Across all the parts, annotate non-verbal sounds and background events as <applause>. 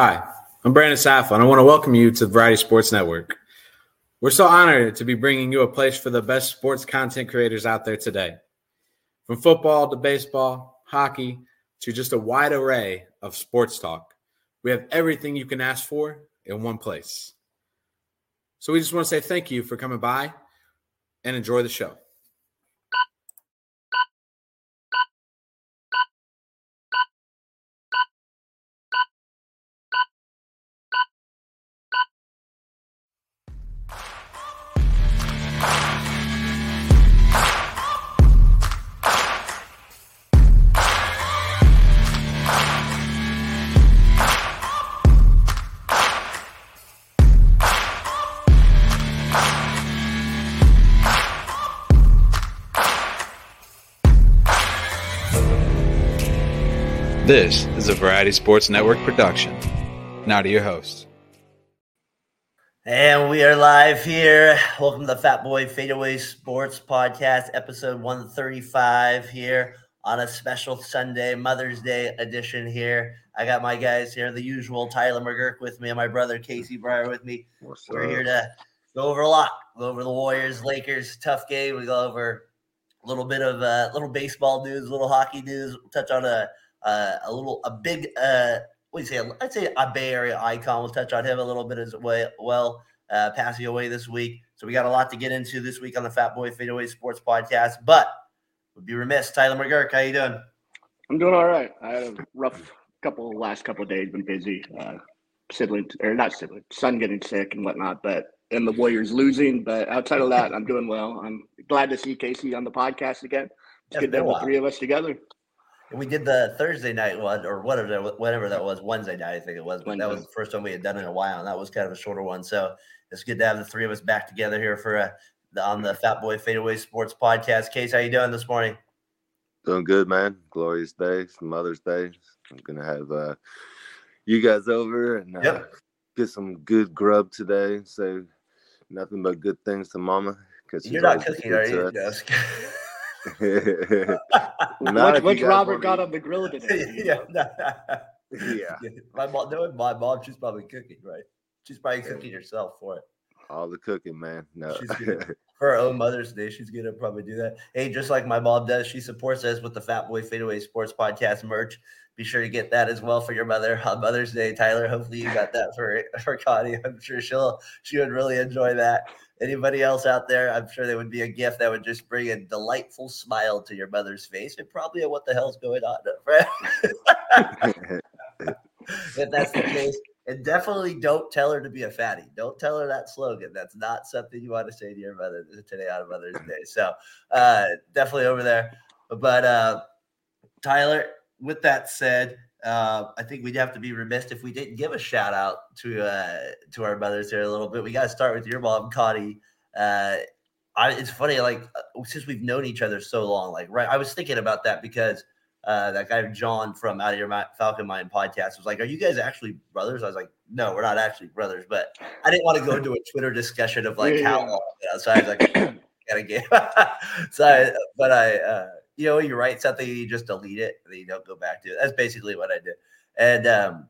Hi, I'm Brandon Saffa, and I want to welcome you to Variety Sports Network. We're so honored to be bringing you a place for the best sports content creators out there today. From football to baseball, hockey, to just a wide array of sports talk, we have everything you can ask for in one place. So we just want to say thank you for coming by and enjoy the show. This is a Variety Sports Network production. Now to your host. And we are live here. Welcome to the Fat Boy Fadeaway Sports Podcast, episode 135 here on a special Sunday, Mother's Day edition here. I got my guys here, the usual Tyler McGuirk with me and my brother Casey Briare with me. What's We're up? here to go over a lot. Go over the Warriors, Lakers, tough game. We go over a little bit of uh, little baseball news, a little hockey news. Touch on a uh, a little a big uh, what do you say? I'd say a Bay Area icon. We'll touch on him a little bit as well. uh, passing away this week, so we got a lot to get into this week on the Fat Boy Fadeaway Sports Podcast. But would be remiss. Tyler McGuirk, how you doing? I'm doing all right. I had a rough couple last couple of days. Been busy. Uh, sibling or not sibling, son getting sick and whatnot. But and the Warriors losing. But outside of that, I'm doing well. I'm glad to see Casey on the podcast again. It's Yeah, good to have the three of us together. We did the Thursday night one, or whatever that, whatever that was, Wednesday night, I think it was. But that was the first one we had done in a while, and that was kind of a shorter one. So it's good to have the three of us back together here for uh, the, on the Fat Boy Fadeaway Sports Podcast. Case, how you doing this morning? Doing good, man. Glorious day, Mother's Day. I'm gonna have uh, you guys over and uh, Yep. get some good grub today. Say nothing but good things to Mama because You're not cooking, are you? Just- Which, which Robert got on the grill today? <laughs> yeah. <laughs> <laughs> Yeah. My mom, knowing my mom, she's probably cooking, right? She's probably cooking herself for it. all the cooking, man. No, She's good. for her own Mother's Day. She's gonna probably do that. Hey, just like my mom does, she supports us with the Fat Boy Fadeaway Sports Podcast merch. Be sure to get that as well for your mother on Mother's Day, Tyler. Hopefully you got that for for Connie. I'm sure she'll she would really enjoy that. Anybody else out there? I'm sure there would be a gift that would just bring a delightful smile to your mother's face and probably a what the hell's going on, <laughs> <laughs> if that's the case. And definitely don't tell her to be a fatty. Don't tell her that slogan. That's not something you want to say to your mother today on Mother's Day. So uh, definitely over there. But uh, Tyler, with that said, uh, I think we'd have to be remiss if we didn't give a shout out to uh, to our mothers here a little bit. We got to start with your mom, Connie. Uh, I, it's funny, like uh, since we've known each other so long, like right. I was thinking about that because uh, that guy John from Out of Your Falcon Mind podcast was like, "Are you guys actually brothers?" I was like, "No, we're not actually brothers." But I didn't want to go into a Twitter discussion of like how Yeah. long. You know, so I was like, <coughs> "Gotta get." <laughs> so, I, but I, uh, you know, you write something, you just delete it, and then you don't go back to it. That's basically what I did. And um,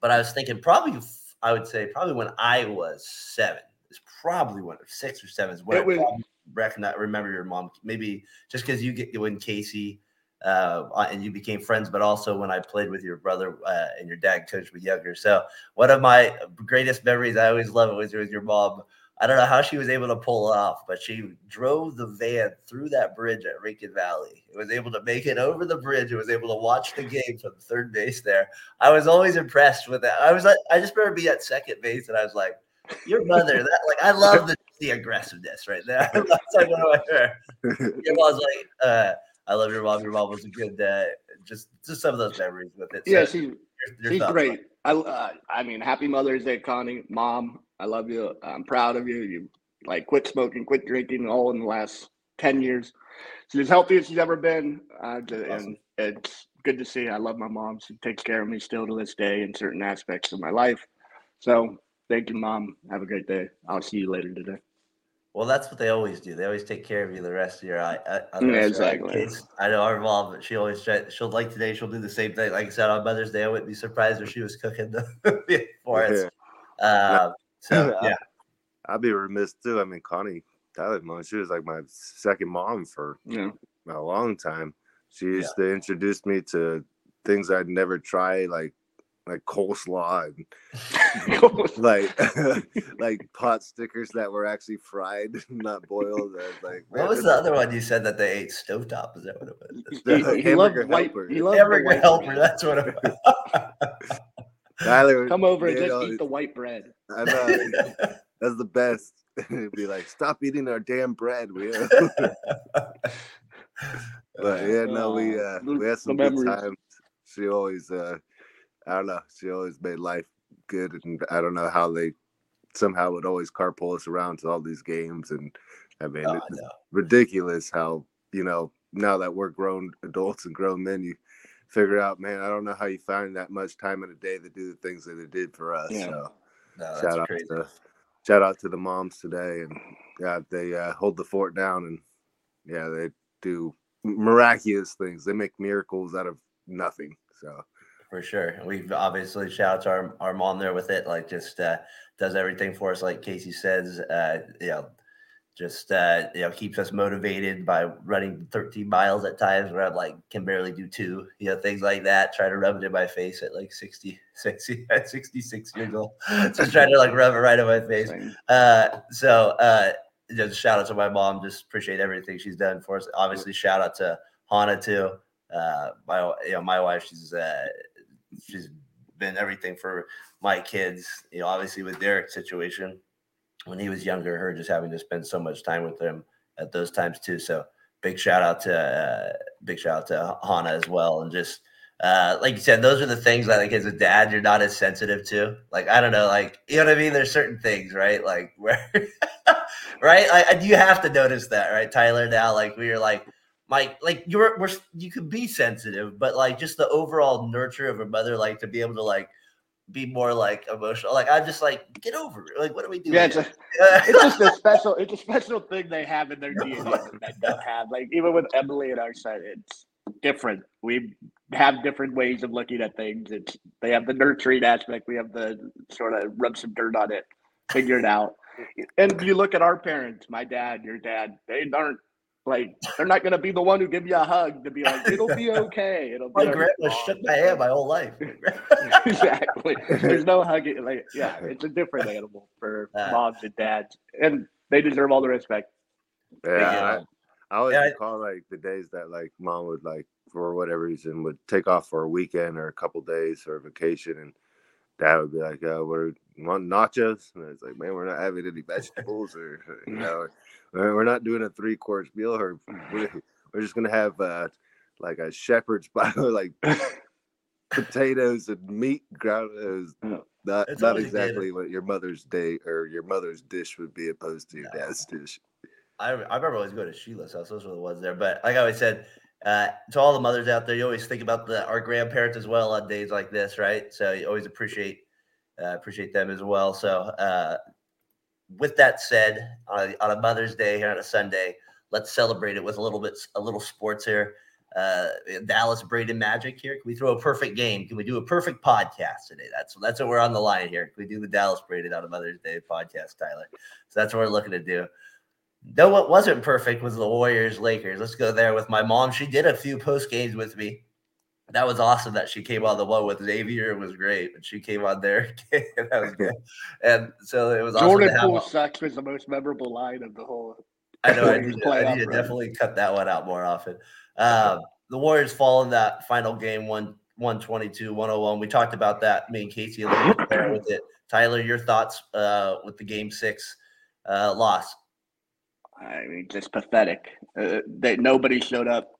but I was thinking probably, I would say probably when I was seven. It's probably when six or seven is when It I was- recognize, remember your mom. Maybe just because you get when Casey uh, and you became friends, but also when I played with your brother uh, and your dad coached me younger. So one of my greatest memories, I always love it, was with your mom. I don't know how she was able to pull it off, but she drove the van through that bridge at Rincon Valley. It was able to make it over the bridge. It was able to watch the game from third base there. I was always impressed with that. I was like, I just remember being at second base, and I was like, "Your mother, that like I love the, the aggressiveness right there." <laughs> That's like one of my your mom's like, uh, I love your mom. Your mom was a good, uh, just just some of those memories with it. So, Yeah, she, your- your she's great. I, uh, I mean, happy Mother's Day, Connie, Mom. I love you. I'm proud of you. You like quit smoking, quit drinking, all in the last ten years. She's as healthy as she's ever been, uh, Awesome. and it's good to see. I love my mom. She takes care of me still to this day in certain aspects of my life. So thank you, Mom. Have a great day. I'll see you later today. Well, that's what they always do. They always take care of you the rest of your eye. Uh, yeah, exactly. I know our mom. She always try. She'll like today. She'll do the same thing. Like I said on Mother's Day, I wouldn't be surprised if she was cooking <laughs> the for us. Uh, so <laughs> yeah, uh, I'd be remiss too. I mean, Connie Tyler's mom. She was like my second mom for yeah. a long time. She used yeah. to introduce me to things I'd never try, like like coleslaw and <laughs> <laughs> like like pot stickers that were actually fried, not boiled. Like what was the other one you said that they ate stovetop? Is that what it was? The he, he hamburger helper. White, he hamburger helper. That's what it was. Tyler, come over and just know, eat the white bread. I know <laughs> that's the best. <laughs> It'd be like, stop eating our damn bread, we. <laughs> but yeah, no, we uh, we had some good times. She always uh I don't know. She always made life good, and I don't know how they somehow would always carpool us around to all these games. And I mean, oh, it's ridiculous how you know now that we're grown adults and grown men, you figure out, man, I don't know how you find that much time in a day to do the things that it did for us. Yeah. So no, shout out crazy. to shout out to the moms today, and yeah, they uh, hold the fort down, and yeah, they do miraculous things. They make miracles out of nothing. So for sure. We've obviously shout out to our, our mom there with it, like just uh, does everything for us, like Casey says. Uh, you know, just uh, you know keeps us motivated by running 13 miles at times where I'm like can barely do two, you know, things like that. Try to rub it in my face at like 60, <laughs> 60 at 66 years old. <laughs> just trying to like rub it right in my face. Uh, so uh, just shout out to my mom. Just appreciate everything she's done for us. Obviously, shout out to Hannah too. Uh, my you know my wife, she's uh, she's been everything for my kids. You know, obviously with Derek's situation when he was younger, her just having to spend so much time with him at those times too. So big shout out to uh, big shout out to Hannah as well, and just uh, like you said, those are the things that like as a dad you're not as sensitive to. Like I don't know, like you know what I mean. There's certain things, right? Like <laughs> where, right? Like you have to notice that, right, Tyler? Now, like we are like like like you're we're, you could be sensitive, but like just the overall nurture of a mother, like to be able to like be more like emotional. Like I'm just like get over it. Like what do we do? Yeah, it's, a, <laughs> it's just a special it's a special thing they have in their <laughs> DNA that don't have. Like even with Emily and our side, it's different. We have different ways of looking at things. It's they have the nurturing aspect. We have the sort of rub some dirt on it, figure it out. And you look at our parents, my dad, your dad, they aren't like they're not gonna be the one who give you a hug to be like, it'll be <laughs> okay. It'll be my grandma shook my hand my whole life. <laughs> exactly. There's no hugging. Like, yeah, it's a different animal for uh, moms and dads, and they deserve all the respect. Yeah, I, I always yeah, recall like the days that like mom would like for whatever reason would take off for a weekend or a couple days or a vacation, and dad would be like, "Oh, we're want nachos," and it's like, "Man, we're not having any vegetables," or <laughs> you know. We're not doing a three course meal, or <laughs> we're just gonna have uh, like a shepherd's <laughs> pie, like potatoes and meat ground. Not it's not exactly what your mother's day or your mother's dish would be opposed to your no. dad's dish. I, I remember always going to Sheila's house. Those were the ones there. But like I always said, uh, to all the mothers out there, you always think about the our grandparents as well on days like this, right? So you always appreciate uh, appreciate them as well. So uh, with that said, on a, on a Mother's Day here on a Sunday, let's celebrate it with a little bit, a little sports here. Uh, Dallas Braden Magic here. Can we throw a perfect game? Can we do a perfect podcast today? That's that's what we're on the line here. Can we do the Dallas Braden on a Mother's Day podcast, Tyler? So that's what we're looking to do. Though what wasn't perfect was the Warriors Lakers. Let's go there with my mom. She did a few post games with me that was awesome that she came on the one with Xavier. It was great, but she came on there. <laughs> that was <laughs> good. And so it was Jordan awesome Poole sucks was the most memorable line of the whole. I know. I <laughs> need, to, I need to definitely cut that one out more often. Um, the Warriors fall in that final game, one 122, 101. We talked about that. Me and Casey a little bit there with it. Tyler, your thoughts uh, with the game six uh, loss? I mean, just pathetic. Uh, that nobody showed up.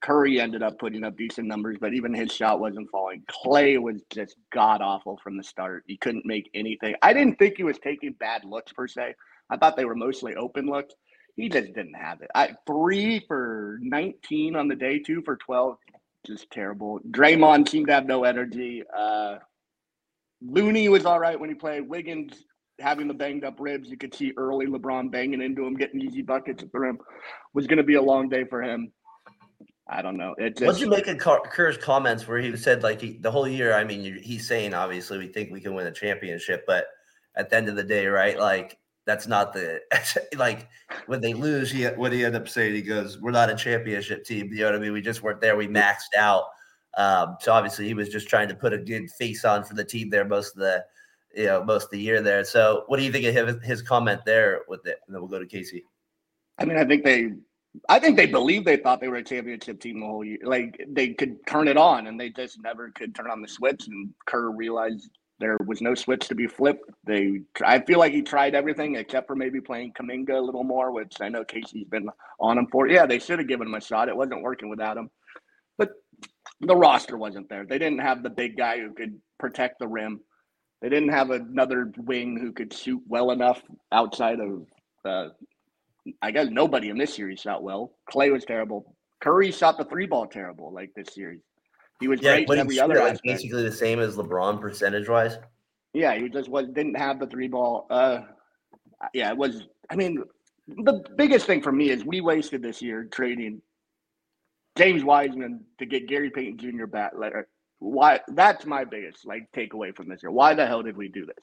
Curry ended up putting up decent numbers, but even his shot wasn't falling. Clay was just god awful from the start. He couldn't make anything. I didn't think he was taking bad looks per se. I thought they were mostly open looks. He just didn't have it. I, three for 19 on the day, two for 12. Just terrible. Draymond seemed to have no energy. Uh, Looney was all right when he played. Wiggins having the banged up ribs, you could see early LeBron banging into him, getting easy buckets at the rim. Was going to be a long day for him. I don't know. It just, what did you make of Kerr's comments where he said like he, the whole year? I mean, he's saying obviously we think we can win a championship, but at the end of the day, right? Like that's not the <laughs> like when they lose. He what he end up saying? He goes, "We're not a championship team." You know what I mean? We just weren't there. We maxed out. Um, so obviously, he was just trying to put a good face on for the team there most of the you know most of the year there. So, what do you think of his, his comment there with it? And then we'll go to Casey. I mean, I think they, I think they believed they thought they were a championship team the whole year. Like they could turn it on, and they just never could turn on the switch. And Kerr realized there was no switch to be flipped. They, I feel like he tried everything except for maybe playing Kuminga a little more, which I know Casey's been on him for. Yeah, they should have given him a shot. It wasn't working without him, but the roster wasn't there. They didn't have the big guy who could protect the rim. They didn't have another wing who could shoot well enough outside of. Uh, I guess nobody in this series shot well. Clay was terrible. Curry shot the three ball terrible like this series. He was yeah, great in every other like basically the same as LeBron percentage wise. Yeah, he just was didn't have the three ball. Uh, yeah, it was. I mean, the biggest thing for me is we wasted this year trading James Wiseman to get Gary Payton Jr. back. Why? That's my biggest like takeaway from this year. Why the hell did we do this?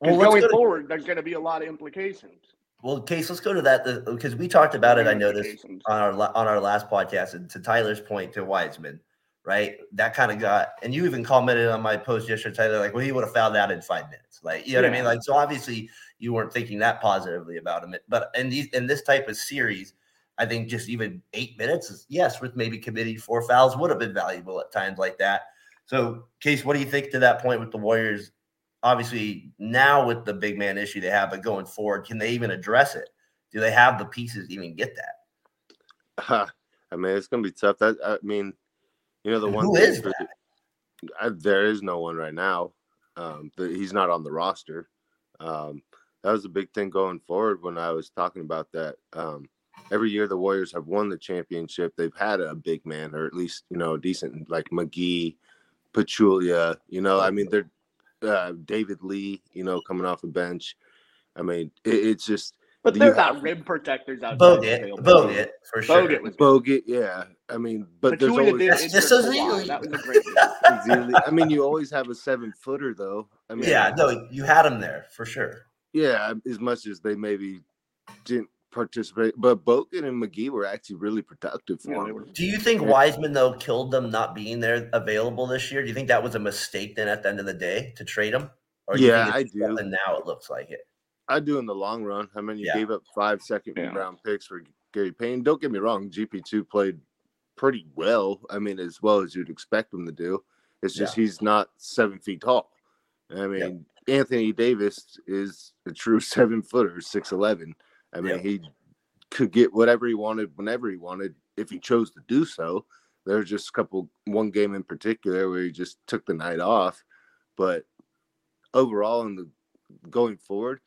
Well, going go forward, to, there's going to be a lot of implications. Well, Case, let's go to that because we talked about it. I noticed on our on our last podcast, and to Tyler's point to Wiseman, right? That kind of got, and you even commented on my post yesterday, Tyler, like, well, he would have found out in five minutes. Like, you know yeah. what I mean? Like, so obviously you weren't thinking that positively about him. But in these in this type of series, I think just even eight minutes, is, yes, with maybe committing four fouls would have been valuable at times like that. So, Case, what do you think to that point with the Warriors? Obviously, now with the big man issue they have, but going forward, can they even address it? Do they have the pieces even get that? Huh. I mean, it's going to be tough. That I mean, you know, the and one who is that? I, there is no one right now. Um, he's not on the roster. Um, that was a big thing going forward when I was talking about that. Um, every year the Warriors have won the championship. They've had a big man, or at least you know, decent like McGee, Pachulia. You know, I mean, they're uh, David Lee. You know, coming off the bench. I mean, it, it's just but they're not rim protectors out there. Bogut, Bogut for sure. Bogut, was Bogut, yeah. I mean, but, but there's always that's just so That was a great. <laughs> I mean, you always have a seven footer though. I mean, yeah, no, you had him there for sure. Yeah, as much as they maybe didn't participate, but Bogut and McGee were actually really productive for yeah, him. Do you think Wiseman though killed them not being there available this year? Do you think that was a mistake then at the end of the day to trade him? Or do yeah, I do. And now it looks like it. I do in the long run. I mean, you yeah. gave up five second yeah. round picks for Gary Payne. Don't get me wrong, GP2 played pretty well. I mean, as well as you'd expect him to do. It's just yeah. he's not seven feet tall. I mean, yep. Anthony Davis is a true <laughs> seven footer, six eleven. I mean, yep. he could get whatever he wanted whenever he wanted if he chose to do so. There's just a couple, one game in particular where he just took the night off, but overall, in the going forward,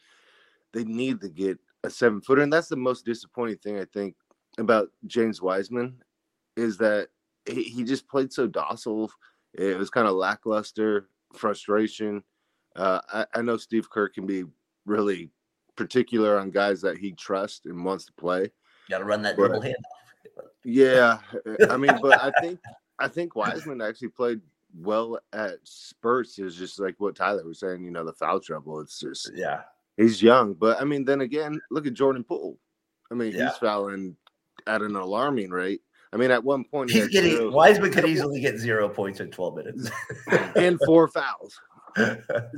they need to get a seven footer, and that's the most disappointing thing I think about James Wiseman is that he, he just played so docile. It was kind of lackluster, frustration. Uh, I, I know Steve Kerr can be really particular on guys that he trusts and wants to play. Got to run that dribble hand Yeah, eh, I mean, but I think <laughs> I think Wiseman actually played well at spurts. Is just like what Tyler was saying. You know, the foul trouble. It's just yeah, He's young, but I mean, then again, look at Jordan Poole. I mean, yeah. he's fouling at an alarming rate. I mean, at one point, he's getting zero, Wiseman could easily get zero points in 12 minutes <laughs> and four fouls.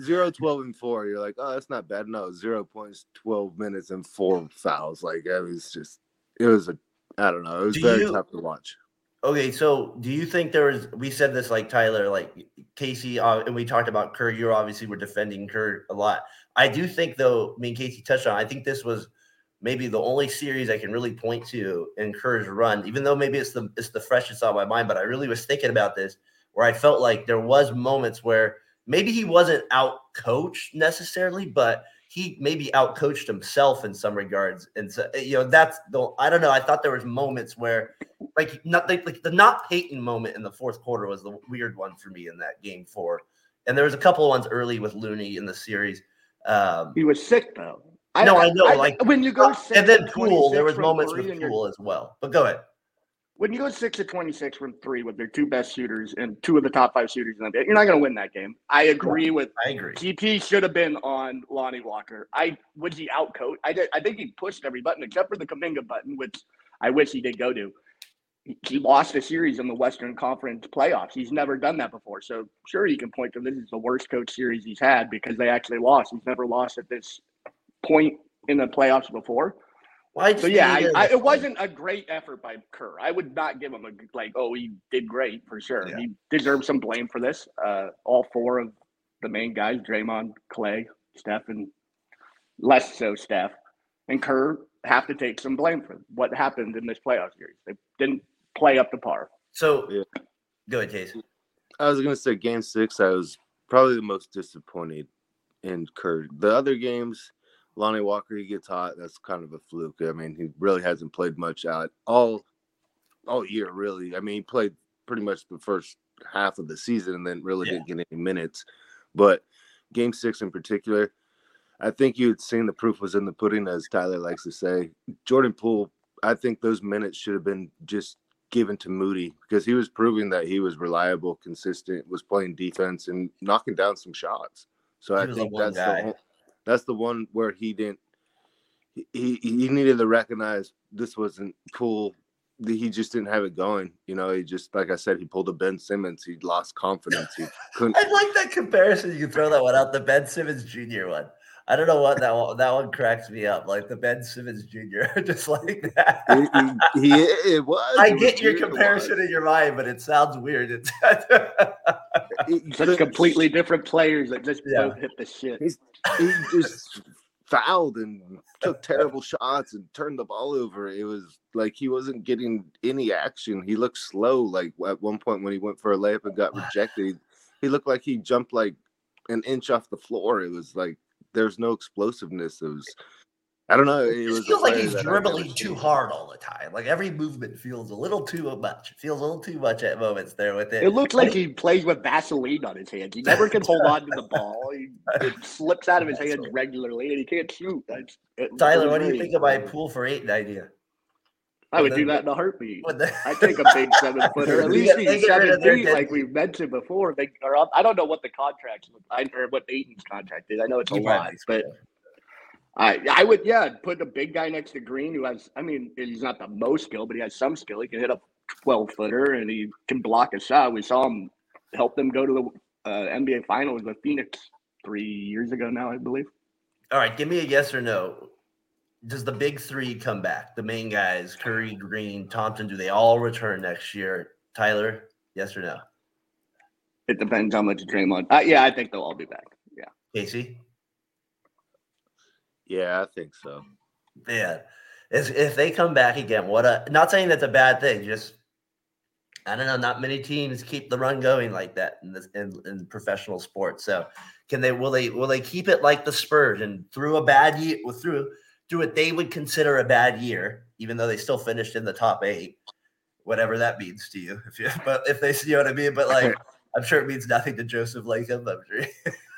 Zero, 12, and four. You're like, oh, that's not bad. No, zero points, 12 minutes, and four fouls. Like, it was just, it was a, I don't know, it was Do very you, tough to watch. Okay, so do you think there was? We said this like Tyler, like Casey, uh, and we talked about Kerr. You obviously were defending Kerr a lot. I do think, though. I mean, Casey touched on. I think this was maybe the only series I can really point to in Kerr's run, even though maybe it's the it's the freshest on my mind. But I really was thinking about this, where I felt like there was moments where maybe he wasn't out coached necessarily, but he maybe outcoached himself in some regards. And so, you know, that's the I don't know. I thought there was moments where like not like, like the not Payton moment in the fourth quarter was the weird one for me in that game four. And there was a couple of ones early with Looney in the series. Um, he was sick though. no, I, I know. I, like when you go sick. and then Poole, there was moments with Poole as well. But go ahead. When you go six to twenty-six from three with their two best shooters and two of the top five shooters in the NBA, you're not going to win that game. I agree yeah, with. I agree. GP should have been on Lonnie Walker. I would he outcoach. I did. I think he pushed every button except for the Kuminga button, which I wish he did go to he lost a series in the Western Conference playoffs. He's never done that before. So sure, you can point to this is the worst coach series he's had because they actually lost. He's never lost at this point in the playoffs before. Why? So yeah, I, I, it wasn't a great effort by Kerr. I would not give him a like. Oh, he did great for sure. Yeah. He deserves some blame for this. Uh, all four of the main guys: Draymond, Clay, Steph, and less so Steph, and Kerr have to take some blame for what happened in this playoff series. They didn't play up to par. So, yeah. go ahead, Jason. I was going to say game six, I was probably the most disappointed in Kerr. The other games, Lonnie Walker, he gets hot. That's kind of a fluke. I mean, he really hasn't played much out all all year, really. I mean, he played pretty much the first half of the season and then really yeah. didn't get any minutes. But game six in particular, I think you'd seen the proof was in the pudding, as Tyler likes to say. Jordan Poole, I think those minutes should have been just given to Moody because he was proving that he was reliable, consistent, was playing defense and knocking down some shots. So he I think that's the that's the one where he didn't he he needed to recognize this wasn't cool. He just didn't have it going. You know, he just like I said, he pulled a Ben Simmons. He lost confidence. He <laughs> couldn't. I like that comparison. You can throw that one out, the Ben Simmons Jr. one. I don't know what that one that one cracks me up, like the Ben Simmons Jr. <laughs> just like that. he, he, it was. I get your comparison in your mind, but it sounds weird. <laughs> <laughs> It's such completely different players that just yeah. hit the shit. He's, he just fouled and took terrible shots and turned the ball over. It was like he wasn't getting any action. He looked slow. Like at one point when he went for a layup and got rejected, he, he looked like he jumped like an inch off the floor. It was like there's no explosiveness. It was I don't know. It, it feels like he's dribbling too hard all the time. Like every movement feels a little too much. It feels a little too much at moments there with it. It looks like he plays with Vaseline on his hands. He <laughs> never can hold on to the ball. He, it slips out of his hands regularly, and he can't shoot. It, Tyler, what do you think of my Poole for Ayton idea? I would do that in a heartbeat. <laughs> I take a big seven <laughs> footer. At least he's seven feet, like we've mentioned before. They are up. I don't know what the contract I, or what Ayton's contract is. I know it's a lot, but I I would yeah put a big guy next to Green who has. I mean, he's not the most skill, but he has some skill. He can hit a twelve footer and he can block a shot. We saw him help them go to the uh, NBA Finals with Phoenix three years ago now, I believe. All right, give me a yes or no does the big three come back? The main guys, Curry, Green, Thompson, do they all return next year? Tyler, yes or no? It depends how much Draymond. Uh, yeah, I think they'll all be back. Yeah. Casey? Yeah, I think so. Yeah. If, if they come back again, what a not saying that's a bad thing, just I don't know, not many teams keep the run going like that in this in, in professional sports. So can they will they will they keep it like the Spurs and through a bad year through through what they would consider a bad year, even though they still finished in the top eight, whatever that means to you. If you, <laughs> but if they, you know what I mean. But like, <laughs> I'm sure it means nothing to Joseph Lacob. I'm sure. <laughs>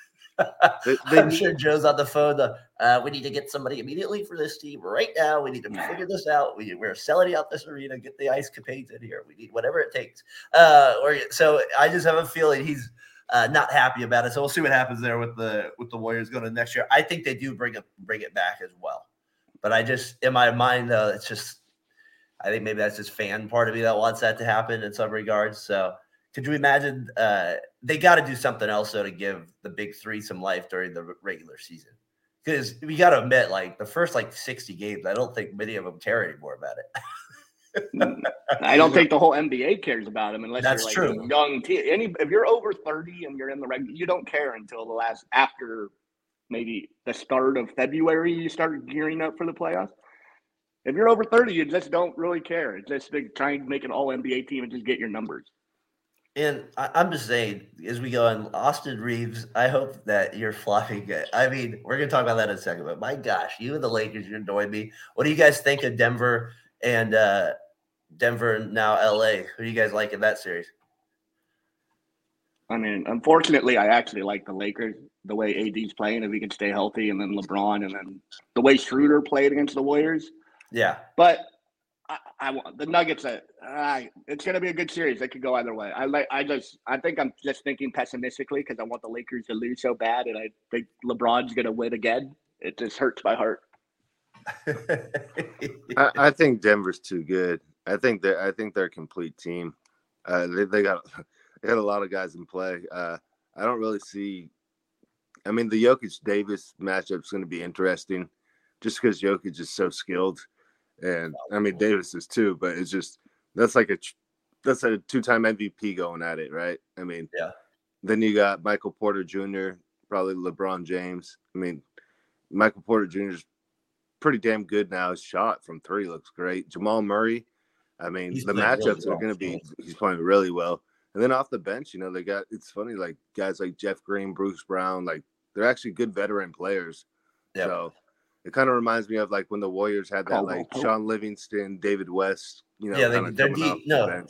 <laughs> they, they, I'm sure Joe's on the phone. The, uh, we need to get somebody immediately for this team right now. We need to figure this out. We, we're selling out this arena. Get the ice capades in here. We need whatever it takes. Uh, or so I just have a feeling he's uh, not happy about it. So we'll see what happens there with the with the Warriors going to next year. I think they do bring it bring it back as well. But I just, in my mind, though, it's just, I think maybe that's just fan part of me that wants that to happen in some regards. So could you imagine? Uh, they got to do something else though to give the big three some life during the regular season. Because we got to admit, like the first like 60 games, I don't think many of them care anymore about it. <laughs> I don't think the whole NBA cares about them unless That's you're like true. young team. Any if you're over 30 and you're in the regular, you don't care until the last after maybe the start of February, you start gearing up for the playoffs. If you're over 30, you just don't really care. It's just like trying to make an all NBA team and just get your numbers. And I'm just saying, as we go on, Austin Reaves, I hope that you're flopping. I mean, we're going to talk about that in a second, but my gosh, you and the Lakers, you're annoying me. What do you guys think of Denver and uh, Denver now LA? Who do you guys like in that series? I mean, unfortunately, I actually like the Lakers the way AD's playing if he can stay healthy, and then LeBron, and then the way Schroeder played against the Warriors. Yeah, but I, I want the Nuggets. It's going to be a good series. It could go either way. I like. I just. I think I'm just thinking pessimistically because I want the Lakers to lose so bad, and I think LeBron's going to win again. It just hurts my heart. <laughs> I, I, think Denver's too good. I think they're I think they're a complete team. Uh, they, they got <laughs> they got a lot of guys in play. Uh, I don't really see. I mean, the Jokic Davis matchup is going to be interesting, just because Jokic is so skilled, and I mean Davis is too. But it's just that's like a that's a two time MVP going at it, right? I mean, yeah. Then you got Michael Porter Jr., probably LeBron James. I mean, Michael Porter Jr. is pretty damn good now. His shot from three looks great. Jamal Murray. I mean, he's the matchups really are going to be. He's playing really well. And then off the bench, you know, they got it's funny, like guys like Jeff Green, Bruce Brown, like they're actually good veteran players. Yep. So it kind of reminds me of like when the Warriors had that like Sean Livingston, David West, you know, yeah, they, they're deep. No, the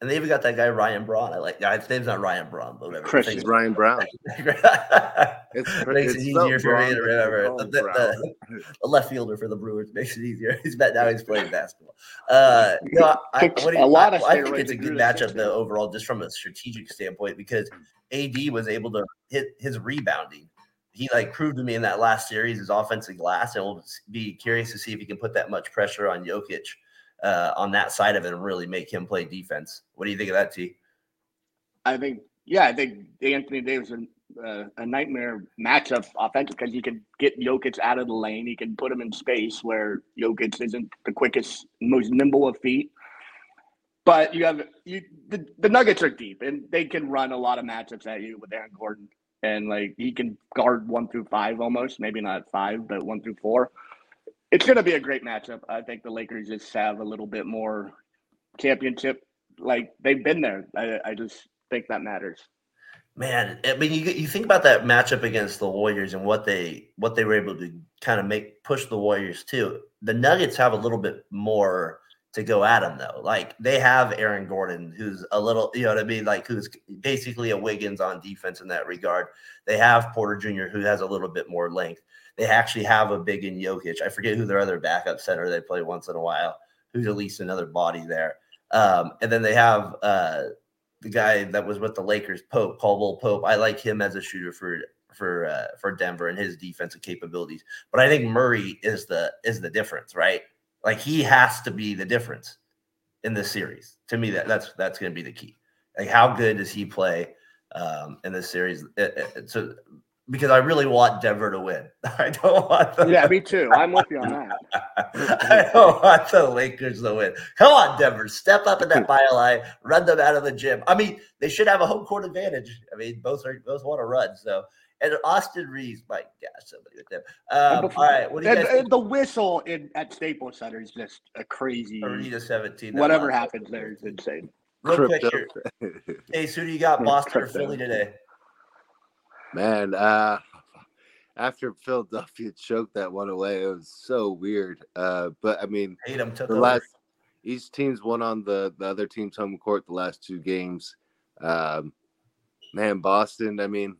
and they even got that guy Ryan Braun. I like. Yeah, his name's not Ryan Braun, but whatever. Chris is Ryan Brown. <laughs> it's, makes it easier for me to remember. The, the, <laughs> the, left fielder for the Brewers makes it easier. <laughs> He's bet now he's playing basketball. Uh, you know, I, you, a lot I, of I think it's a good matchup though overall, just from a strategic standpoint, because AD was able to hit his rebounding. He like proved to me in that last series his offensive glass, and we'll be curious to see if he can put that much pressure on Jokic uh, on that side of it and really make him play defense. What do you think of that, T? I think, yeah, I think Anthony Davis is uh, a nightmare matchup offensive because he can get Jokic out of the lane. He can put him in space where Jokic isn't the quickest, most nimble of feet. But you have you the, the Nuggets are deep and they can run a lot of matchups at you with Aaron Gordon. And like he can guard one through five almost, maybe not five, but one through four it's going to be a great matchup. I think the Lakers just have a little bit more championship. Like they've been there. I, I just think that matters. Man, I mean, you you think about that matchup against the Warriors and what they what they were able to kind of make push the Warriors to. The Nuggets have a little bit more to go at them though. Like they have Aaron Gordon, who's a little, you know what I mean, like who's basically a Wiggins on defense in that regard. They have Porter Jr., who has a little bit more length. They actually have a big in Jokic. I forget who their other backup center they play once in a while, who's at least another body there. Um, and then they have uh, the guy that was with the Lakers, Pope, Caldwell Pope. I like him as a shooter for for uh, for Denver and his defensive capabilities. But I think Murray is the is the difference, right? Like he has to be the difference in this series. To me, that that's that's going to be the key. Like how good does he play um, in this series? It, it, so because I really want Denver to win. <laughs> I don't want the Yeah, me too. I'm with you on that. <laughs> I don't want the Lakers to win. Come on, Denver. Step up in that hmm. bio line, run them out of the gym. I mean, they should have a home court advantage. I mean, both are both want to run. So and Austin Reaves, my gosh, somebody with them. Um, before, all right, what do you guys and, The whistle in at Staples Center is just a crazy. Arena 17. Whatever happens there is insane. Real quick here. <laughs> Hey, so who do you got, Boston or Philly today? Man, uh, after Philadelphia <laughs> choked that one away, it was so weird. Uh, but I mean, Tatum took the over. last each team's won on the the other team's home court the last two games. Um, man, Boston. I mean,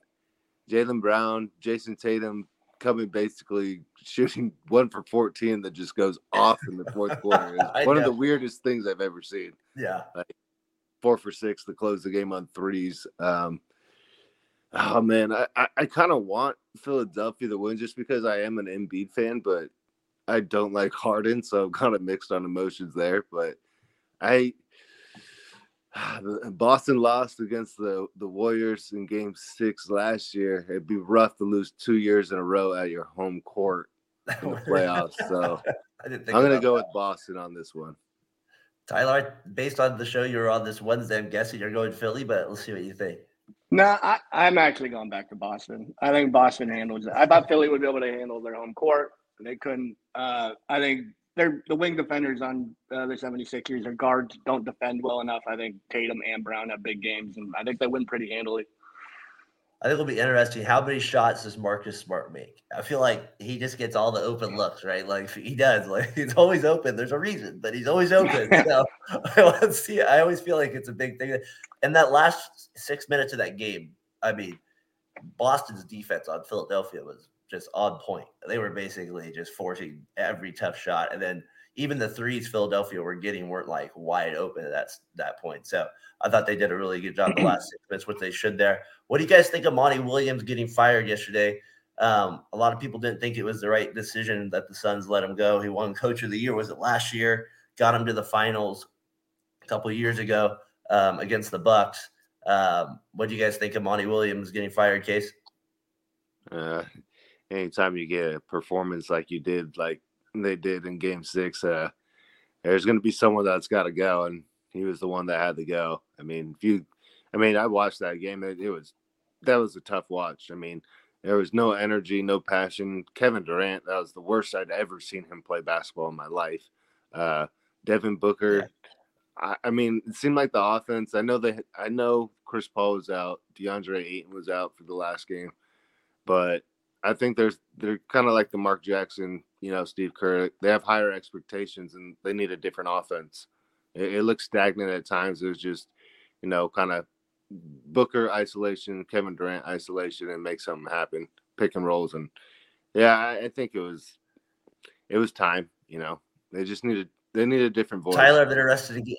Jaylen Brown, Jayson Tatum coming basically shooting <laughs> one for 14 that just goes off in the fourth quarter. <laughs> It's one know. of the weirdest things I've ever seen. Yeah. Like four for six to close the game on threes. Um, Oh man, I, I, I kind of want Philadelphia to win just because I am an Embiid fan, but I don't like Harden, so I'm kind of mixed on emotions there. But I <sighs> Boston lost against the the Warriors in Game Six last year. It'd be rough to lose two years in a row at your home court <laughs> in the playoffs. So I'm going to go that. with Boston on this one. Tyler, based on the show you were on this Wednesday, I'm guessing you're going Philly, but let's see what you think. No, I, am actually going back to Boston. I think Boston handles it. I thought Philly would be able to handle their home court. They couldn't. Uh, I think they're the wing defenders on uh, the 76ers. Their guards don't defend well enough. I think Tatum and Brown have big games, and I think they win pretty handily. I think it'll be interesting. How many shots does Marcus Smart make? I feel like he just gets all the open looks, right? Like he does. Like <laughs> he's always open. There's a reason, but he's always open. so <laughs> I want see. I always feel like it's a big thing. And that last six minutes of that game, I mean, Boston's defense on Philadelphia was just on point. They were basically just forcing every tough shot, and then even the threes Philadelphia were getting weren't like wide open at that that point. So I thought they did a really good job the last six minutes, what they should there. What do you guys think of Monty Williams getting fired yesterday? Um, a lot of people didn't think it was the right decision that the Suns let him go. He won Coach of the Year. Was it last year? Got him to the finals a couple years ago um, against the Bucks. Um, what do you guys think of Monty Williams getting fired? Case. Uh, anytime you get a performance like you did, like they did in Game Six, uh, there's going to be someone that's got to go, and he was the one that had to go. I mean, if you, I mean, I watched that game. It, it was that was a tough watch. I mean, there was no energy, no passion. Kevin Durant, that was the worst I'd ever seen him play basketball in my life. Uh, Devin Booker, yeah. I, I, mean, it seemed like the offense. I know they, I know Chris Paul was out, DeAndre Ayton was out for the last game, but I think there's they're kind of like the Mark Jackson, you know, Steve Kerr. They have higher expectations and they need a different offense. It, it looks stagnant at times. It was just, you know, kind of Booker isolation, Kevin Durant isolation, and make something happen, pick and rolls, and yeah, I, I think it was it was time. You know, they just needed they needed a different voice. Tyler, I'm interested to get.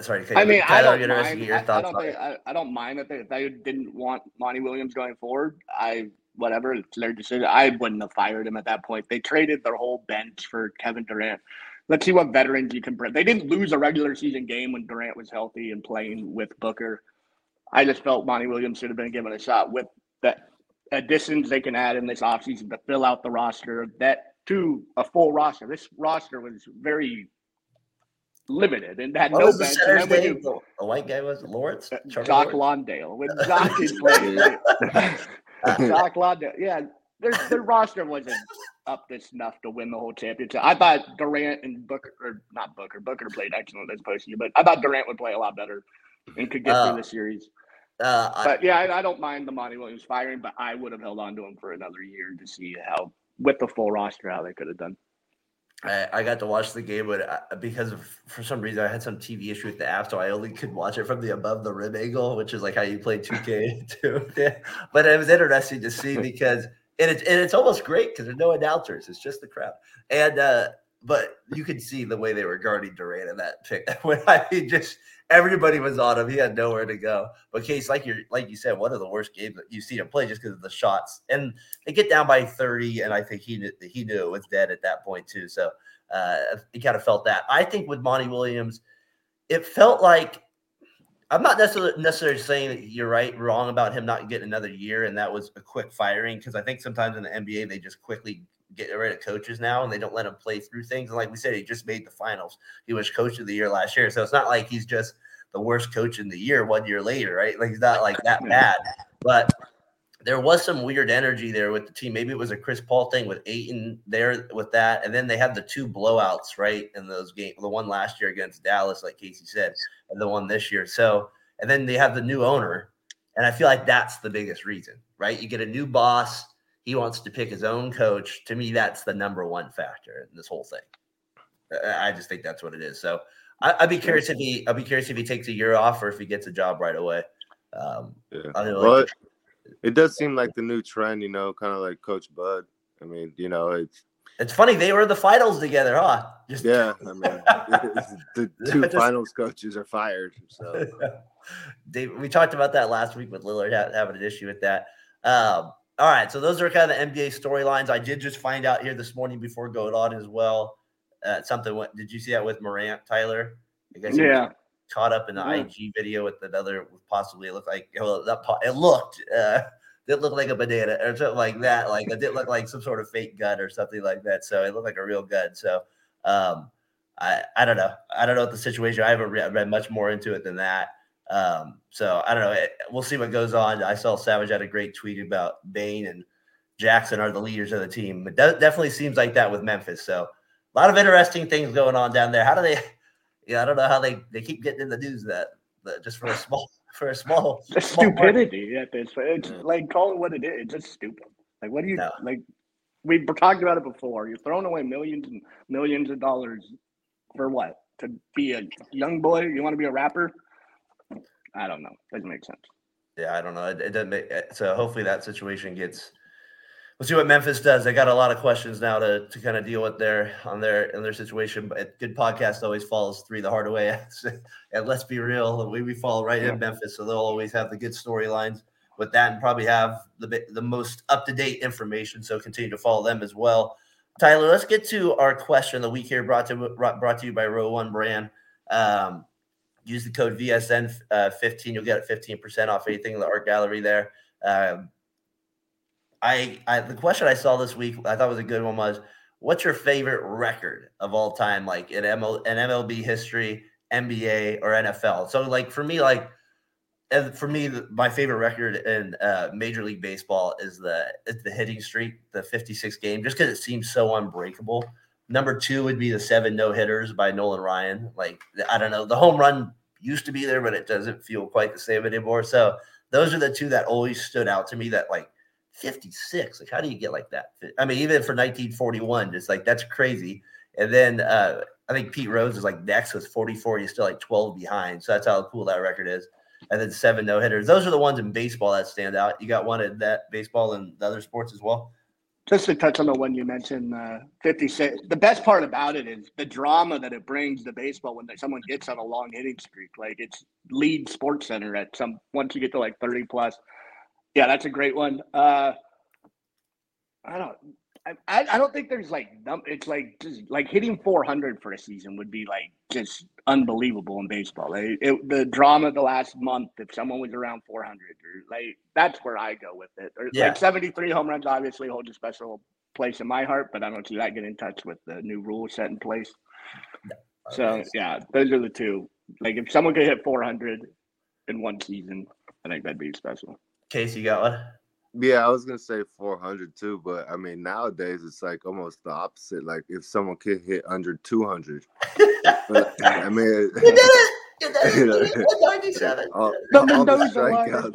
Sorry, I mean, Tyler, I don't mind. I, I, don't think, I, I, don't mind that they, they didn't want Monty Williams going forward. I whatever it's their decision. I wouldn't have fired him at that point. They traded their whole bench for Kevin Durant let's see what veterans you can bring. They didn't lose a regular season game when Durant was healthy and playing with Booker. I just felt Monty Williams should have been given a shot with the additions they can add in this offseason to fill out the roster. That to a full roster. This roster was very limited and had what no bench. The, you, the white guy was Lawrence. Uh, Jock Landale. When <laughs> Jock is playing, <laughs> Jock Landale. Yeah, their their roster wasn't up to snuff to win the whole championship. I thought Durant and Booker, or not Booker, Booker played excellent to you, but I thought Durant would play a lot better and could get uh, through the series. Uh, but yeah, I, I, don't mind the Monty Williams firing, but I would have held on to him for another year to see how, with the full roster, how they could have done. I, I got to watch the game, but I, because of for some reason I had some TV issue with the app, so I only could watch it from the above the rim angle, which is like how you play 2K <laughs> <laughs> too. but it was interesting to see because and it's and it's almost great because there's no announcers; it's just the crowd. And uh, but you could see the way they were guarding Durant in that pick. <laughs> when I just everybody was on him; he had nowhere to go. But Case, like you like you said, one of the worst games that you see him play just because of the shots. And they get down by 30, and I think he knew, he knew it was dead at that point too. So uh, he kind of felt that. I think with Monty Williams, it felt like I'm not necessarily necessarily saying that you're right, wrong about him not getting another year, and that was a quick firing because I think sometimes in the NBA they just quickly get rid of coaches now and they don't let him play through things. And like we said, he just made the finals. He was coach of the year last year, so it's not like he's just the worst coach in the year one year later, right? Like he's not like that bad, but there was some weird energy there with the team. Maybe it was a Chris Paul thing with Ayton there with that, and then they had the two blowouts right in those games. The one last year against Dallas, like Casey said, and the one this year. So, and then they have the new owner, and I feel like that's the biggest reason, right? You get a new boss. He wants to pick his own coach. To me, that's the number one factor in this whole thing. I just think that's what it is. So I, would be curious if he, I'd be curious if he takes a year off or if he gets a job right away. Um, yeah. But it does seem like the new trend, you know, kind of like Coach Bud. I mean, you know, it's it's funny they were the finals together, huh? Just yeah, I mean, <laughs> <laughs> the two just, finals coaches are fired. So, <laughs> Dave, we talked about that last week with Lillard having an issue with that. Um, all right, so those are kind of the NBA storylines. I did just find out here this morning before going on as well. Uh, something. What did you see that with Morant, Tyler? I guess yeah. Caught up in the yeah. IG video with another, possibly it looked like well, that, it looked. Uh, didn't look like a banana or something like that. Like it didn't look like some sort of fake gun or something like that. So it looked like a real gun. So um, I I don't know. I don't know what the situation. I haven't read, read much more into it than that. Um, so I don't know. We'll see what goes on. I saw Savage had a great tweet about Bane and Jackson are the leaders of the team. It definitely seems like that with Memphis. So a lot of interesting things going on down there. How do they? <laughs> Yeah, I don't know how they they keep getting in the news that, that just for a small <laughs> for a small, <laughs> the small stupidity at this. It's like call it what it is. It's just stupid. Like what do you no. like? We've talked about it before. You're throwing away millions and millions of dollars for what? To be a young boy? You want to be a rapper? I don't know. Doesn't make sense. Yeah, I don't know. It, it doesn't make so. Hopefully that situation gets we'll see what Memphis does. They got a lot of questions now to, to kind of deal with their on their in their situation. But good podcast always follows three the hard way. <laughs> and let's be real, we, we fall right yeah. in Memphis, so they'll always have the good storylines with that, and probably have the the most up to date information. So continue to follow them as well. Tyler, let's get to our question of the week here, brought to brought to you by Row One Brand. Um, use the code VSN uh, 15. You'll get 15% off anything in the art gallery there. Um, I, I the question I saw this week I thought was a good one was what's your favorite record of all time like in ML, in MLB history, NBA or NFL? So like for me like for me my favorite record in uh, Major League Baseball is the is the hitting streak, the 56 game just cuz it seems so unbreakable. Number 2 would be the 7 no hitters by Nolan Ryan. Like I don't know, the home run used to be there but it doesn't feel quite the same anymore. So those are the two that always stood out to me that like 56. Like, how do you get like that? I mean, even for 1941, just like that's crazy. And then uh, I think Pete Rose is like next with 44. He's still like 12 behind. So that's how cool that record is. And then seven no hitters. Those are the ones in baseball that stand out. You got one in that baseball and the other sports as well. Just to touch on the one you mentioned, uh, 56. The best part about it is the drama that it brings to baseball when someone gets on a long hitting streak. Like it's lead sports center at some once you get to like 30 plus. Yeah, that's a great one. Uh, I don't. I, I don't think there's like it's like just like hitting 400 for a season would be like just unbelievable in baseball. Like, it, the drama of the last month, if someone was around 400, or like that's where I go with it. Or, yeah. Like 73 home runs obviously hold a special place in my heart, but I don't see that get in touch with the new rules set in place. So yeah, those are the two. Like if someone could hit 400 in one season, I think that'd be special. Case, you got one? Yeah, I was gonna say 400 too, but I mean nowadays it's like almost the opposite. Like if someone could hit under 200, <laughs> I mean, <laughs> you did it. You did it. You know, 97. All, all the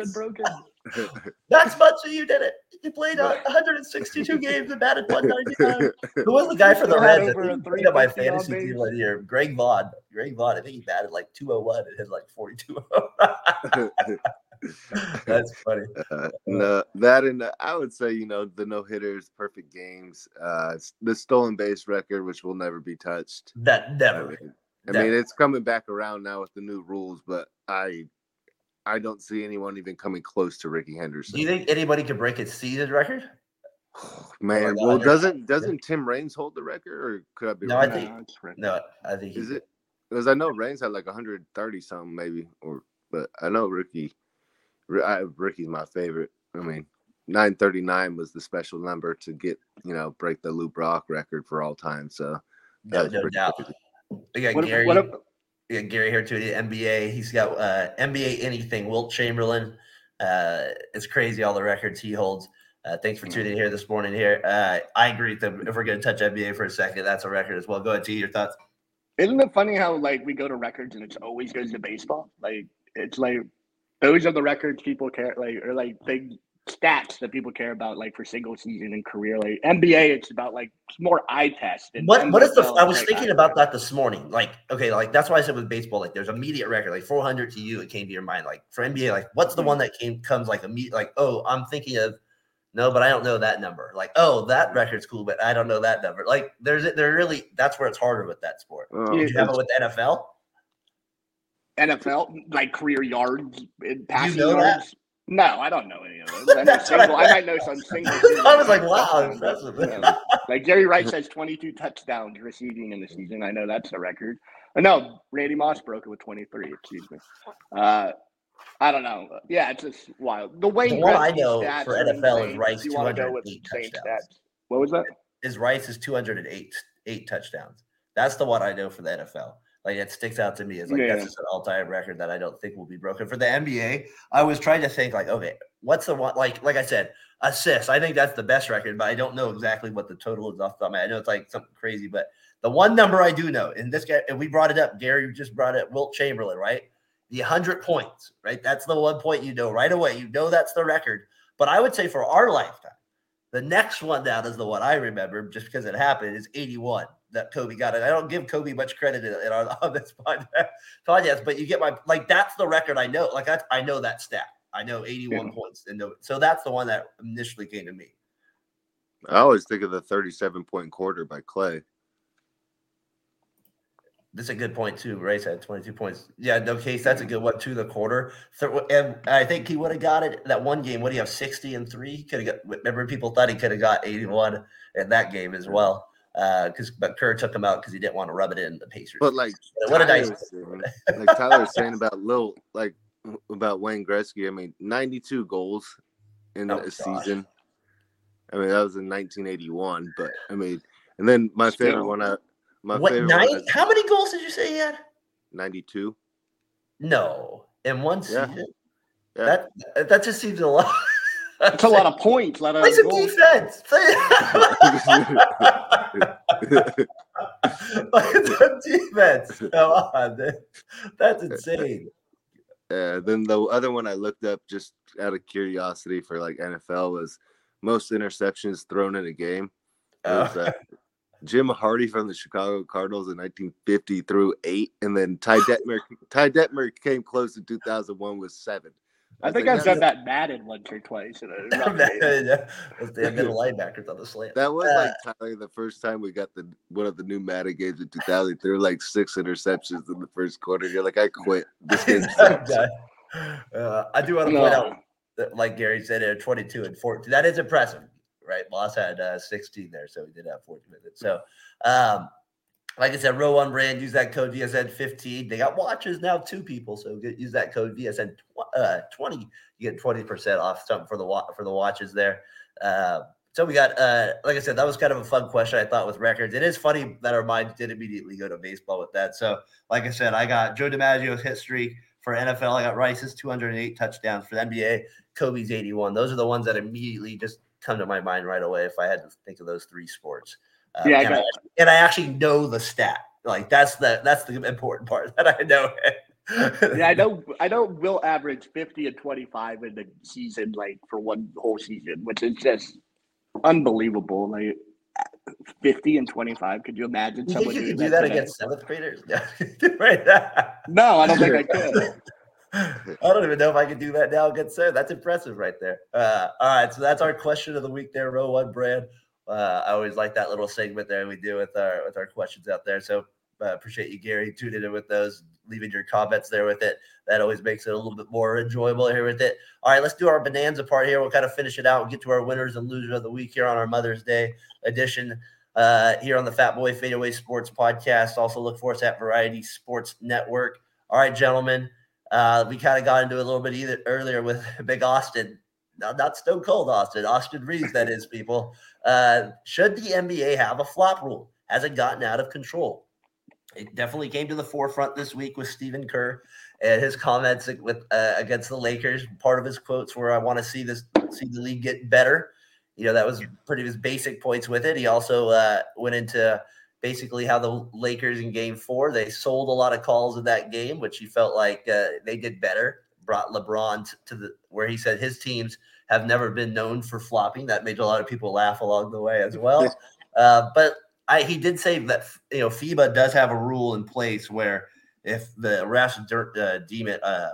strikeouts. <laughs> That's much. You did it. You played uh, 162 games and batted 199. Who was the guy for the Reds? I played on my fantasy team one year. Greg Vaughn. Greg Vaughn. I think he batted like 201 and hit like 42. <laughs> That's funny. Uh, <laughs> no, that and uh, I would say you know the no hitters, perfect games, uh, the stolen base record, which will never be touched. That never. I mean, I mean, it's coming back around now with the new rules, but I, I don't see anyone even coming close to Rickey Henderson. Do you think anybody could break his season record? <sighs> Man, well, doesn't <laughs> doesn't Tim Raines hold the record, or could I be? No, wrong? I think no, I think is it because I know Raines had like 130 something maybe, or but I know Rickey I, Rickey's my favorite. I mean, 939 was the special number to get, you know, break the Lou Brock record for all time. So no, no doubt. We got what Gary. What we got Gary here too. The NBA. He's got uh, NBA anything. Wilt Chamberlain. Uh, it's crazy all the records he holds. Uh, thanks for tuning in here this morning. Here, uh, I agree with them. If we're going to touch NBA for a second, that's a record as well. Go ahead, T. Your thoughts? Isn't it funny how like we go to records and it always goes to baseball? Like it's like those are the records people care like or like big stats that people care about like for single season and career like nba it's about like more eye test what what is the i was thinking about that this morning like okay like that's why i said with baseball like there's immediate record like 400 to you it came to your mind like for nba like what's the mm-hmm. one that came comes like immediate like oh i'm thinking of no but i don't know that number like oh that record's cool but i don't know that number like there's there really that's where it's harder with that sport. Did you have it with nfl NFL like career yards in passing you know yards. That? No, I don't know any of those. I, single, I, I might know some single. <laughs> I was like, wow, impressive. Like Jerry Rice has 22 touchdowns receiving in the season. I know that's a record. Uh, no, Randy Moss broke it with 23. Excuse me. Uh, I don't know. Yeah, it's just wild. The way the one I know for NFL is Rice 208 touchdowns. What was that? Is Rice is 208 eight touchdowns. That's the one I know for the NFL. Like it sticks out to me as like yeah. that's just an all-time record that I don't think will be broken. For the NBA, I was trying to think like, okay, what's the one like like I said, assists. I think that's the best record, but I don't know exactly what the total is off the top of my head. I know it's like something crazy, but the one number I do know, and this guy, and we brought it up, Gary just brought it, Wilt Chamberlain, right? the 100 points, right? That's the one point you know right away. You know that's the record. But I would say for our lifetime, the next one down is the one I remember just because it happened is 81 that Kobe got it. I don't give Kobe much credit in our, on this <laughs> podcast, but you get my like that's the record I know. Like I, I know that stat. I know 81 yeah. points, and no, so that's the one that initially came to me. I always think of the 37 point quarter by Klay. That's a good point too. Ray said 22 points. Yeah, no case. That's a good one too. The quarter, and I think he would have got it that one game. What do you have? 60 and three. He could have got. Remember, people thought he could have got 81 in that game as well. Because uh, but Kerr took him out because he didn't want to rub it in the Pacers. But like, what a nice. like Tyler was saying about Lil, like about Wayne Gretzky. I mean, 92 goals in oh, a gosh. season. I mean, that was in 1981. But I mean, and then my Still. favorite one. I, my what nine? One, how many goals did you say he had? 92. No, in one season. Yeah. That that just seems a lot. <laughs> That's a lot of points. Let Play some defense. <laughs> Play some defense. Come on, that's insane. Uh, then the other one I looked up just out of curiosity for like NFL was most interceptions thrown in a game. Was, uh, Jim Hardy from the Chicago Cardinals in 1950 threw eight, and then Ty Detmer Ty Detmer came close in 2001 with seven. I, I think I've done that Madden once or twice. In a <laughs> the middle linebackers on the slant. That was like Tyler, the first time we got the one of the new Madden games in 2000. There were like six interceptions in the first quarter. You're like, I quit. This <laughs> game <laughs> uh, I do want to point out, that, like Gary said, at 22 and 14. That is impressive, right? Moss had uh, 16 there, so he did have 14 minutes. So, um, like I said, row one brand, use that code VSN15. They got watches now, two people. So get, use that code VSN20. Uh, you get 20% off something for the for the watches there. Uh, so we got, uh, like I said, that was kind of a fun question. I thought with records, it is funny that our minds did immediately go to baseball with that. So, like I said, I got Joe DiMaggio's history for NFL. I got Rice's 208 touchdowns for the NBA. Kobe's 81. Those are the ones that immediately just come to my mind right away if I had to think of those three sports. Um, yeah, I and, I, and, I, actually know the stat. Like that's the that's the important part <laughs> that I know. yeah, I know. <laughs> I know. Will average fifty and twenty five in the season, like for one whole season, which is just unbelievable. Like fifty and twenty five. Could you imagine you someone doing do that, that against seventh graders? <laughs> right. no, I don't think I could. I don't even know if I can do that now against Sam. That's impressive right there. Uh, all right, so that's our question of the week there, row one brand. Uh, I always like that little segment there we do with our with our questions out there. So uh, appreciate you, Gary, tuning in with those, leaving your comments there with it. That always makes it a little bit more enjoyable here with it. All right, let's do our bonanza part here. We'll kind of finish it out and get to our winners and losers of the week here on our Mother's Day edition uh, here on the Fat Boy Fadeaway Sports Podcast. Also look for us at Variety Sports Network. All right, gentlemen. Uh, we kind of got into it a little bit either earlier with <laughs> Big Austin not, not Stone Cold Austin, Austin Reaves, that is, people. Uh, should the NBA have a flop rule? Has it gotten out of control? It definitely came to the forefront this week with Stephen Kerr and his comments with uh, against the Lakers. Part of his quotes were, "I want to see this, see the league get better." You know, that was pretty his basic points with it. He also uh, went into basically how the Lakers in Game Four they sold a lot of calls in that game, which he felt like uh, they did better brought LeBron to the where he said his teams have never been known for flopping. That made a lot of people laugh along the way as well. <laughs> Uh, but I, he did say that you know FIBA does have a rule in place where if the refs uh, deem it uh,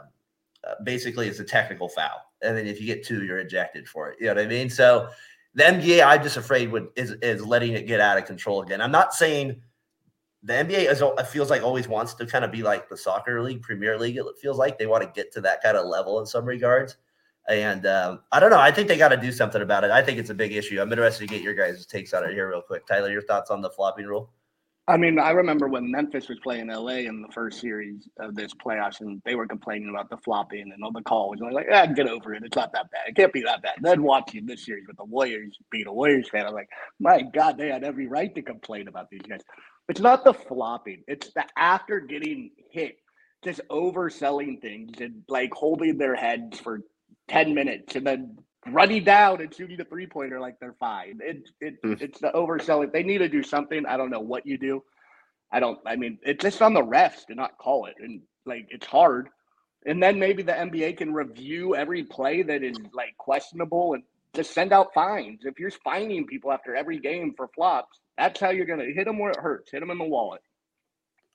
uh, basically it's a technical foul, and then if you get two, you're ejected for it. You know what I mean? So the NBA, I'm just afraid would is is letting it get out of control again. I'm not saying the NBA is, feels like always wants to kind of be like the soccer league, Premier League. It feels like they want to get to that kind of level in some regards. And um, I don't know. I think they got to do something about it. I think it's a big issue. I'm interested to get your guys' takes on it here, real quick. Tyler, your thoughts on the flopping rule? I mean, I remember when Memphis was playing LA in the first series of this playoffs, and they were complaining about the flopping and all the calls. And I was like, ah, get over it. It's not that bad. It can't be that bad. Then watching this series with the Warriors being a Warriors fan, I'm like, my God, they had every right to complain about these guys. It's not the flopping. It's the after getting hit, just overselling things and like holding their heads for 10 minutes and then running down and shooting a three pointer like they're fine. It, it, mm. It's the overselling. They need to do something. I don't know what you do. I don't, I mean, it's just on the refs to not call it. And like, it's hard. And then maybe the NBA can review every play that is like questionable and just send out fines. If you're fining people after every game for flops, that's how you're going to hit them where it hurts. Hit them in the wallet.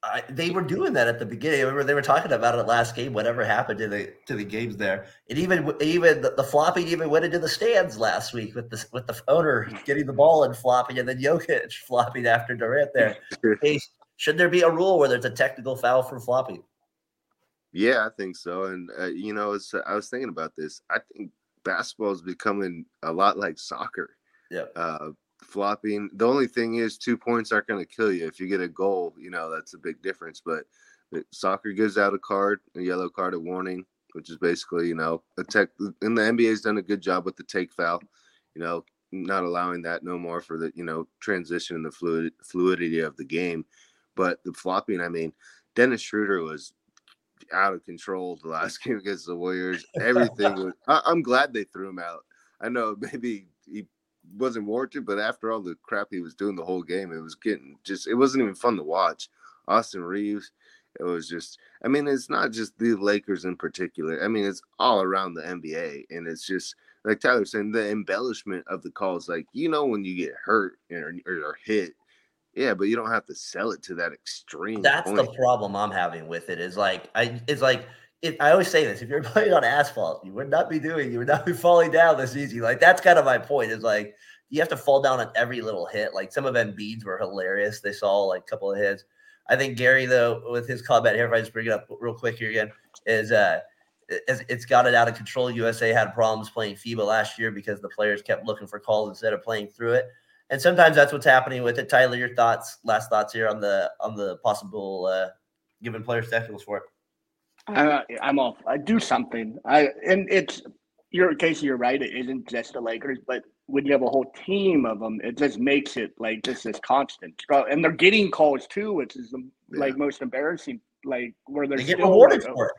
I, they were doing that at the beginning. I remember they were talking about it last game. Whatever happened to the to the games there, and even even the, the flopping even went into the stands last week with the with the owner getting the ball and flopping, and then Jokic <laughs> flopping after Durant. There, hey, should there be a rule where there's a technical foul for flopping? Yeah, I think so. And uh, you know, it's, I was thinking about this. I think basketball is becoming a lot like soccer. Yeah. Uh, flopping. The only thing is, two points aren't going to kill you. If you get a goal, you know that's a big difference. But soccer gives out a card, a yellow card, a warning, which is basically, you know, a tech. And the NBA's done a good job with the take foul. You know, not allowing that no more for the you know transition and the fluid fluidity of the game. But the flopping, I mean, Dennis Schroeder was out of control the last <laughs> game against the Warriors. <laughs> Everything was. I, I'm glad they threw him out. I know <laughs> maybe he wasn't warranted, but after all the crap he was doing the whole game, it was getting just it wasn't even fun to watch. Austin Reaves. it was just I mean, it's not just the Lakers in particular. I mean, it's all around the NBA. And it's just like Tyler saying, the embellishment of the calls, like you know when you get hurt or, or hit. Yeah, but you don't have to sell it to that extreme. That's point. the problem I'm having with it. Is like I it's like if, I always say this: if you're <laughs> playing on asphalt, you would not be doing, you would not be <laughs> falling down this easy. Like that's kind of my point. Is like you have to fall down on every little hit. Like some of Embiid's were hilarious. They saw like a couple of hits. I think Gary though, with his comment here, if I just bring it up real quick here again, is uh it's got it out of control. USA had problems playing FIBA last year because the players kept looking for calls instead of playing through it. And sometimes that's what's happening with it. Tyler, your thoughts, last thoughts here on the on the possible uh, giving players technicals for it. Uh, I'm off. I do something. I and it's your case. You're right. It isn't just the Lakers, but when you have a whole team of them, it just makes it like just this constant. And they're getting calls too, which is the yeah. like most embarrassing. Like where they're they get rewarded like, for it.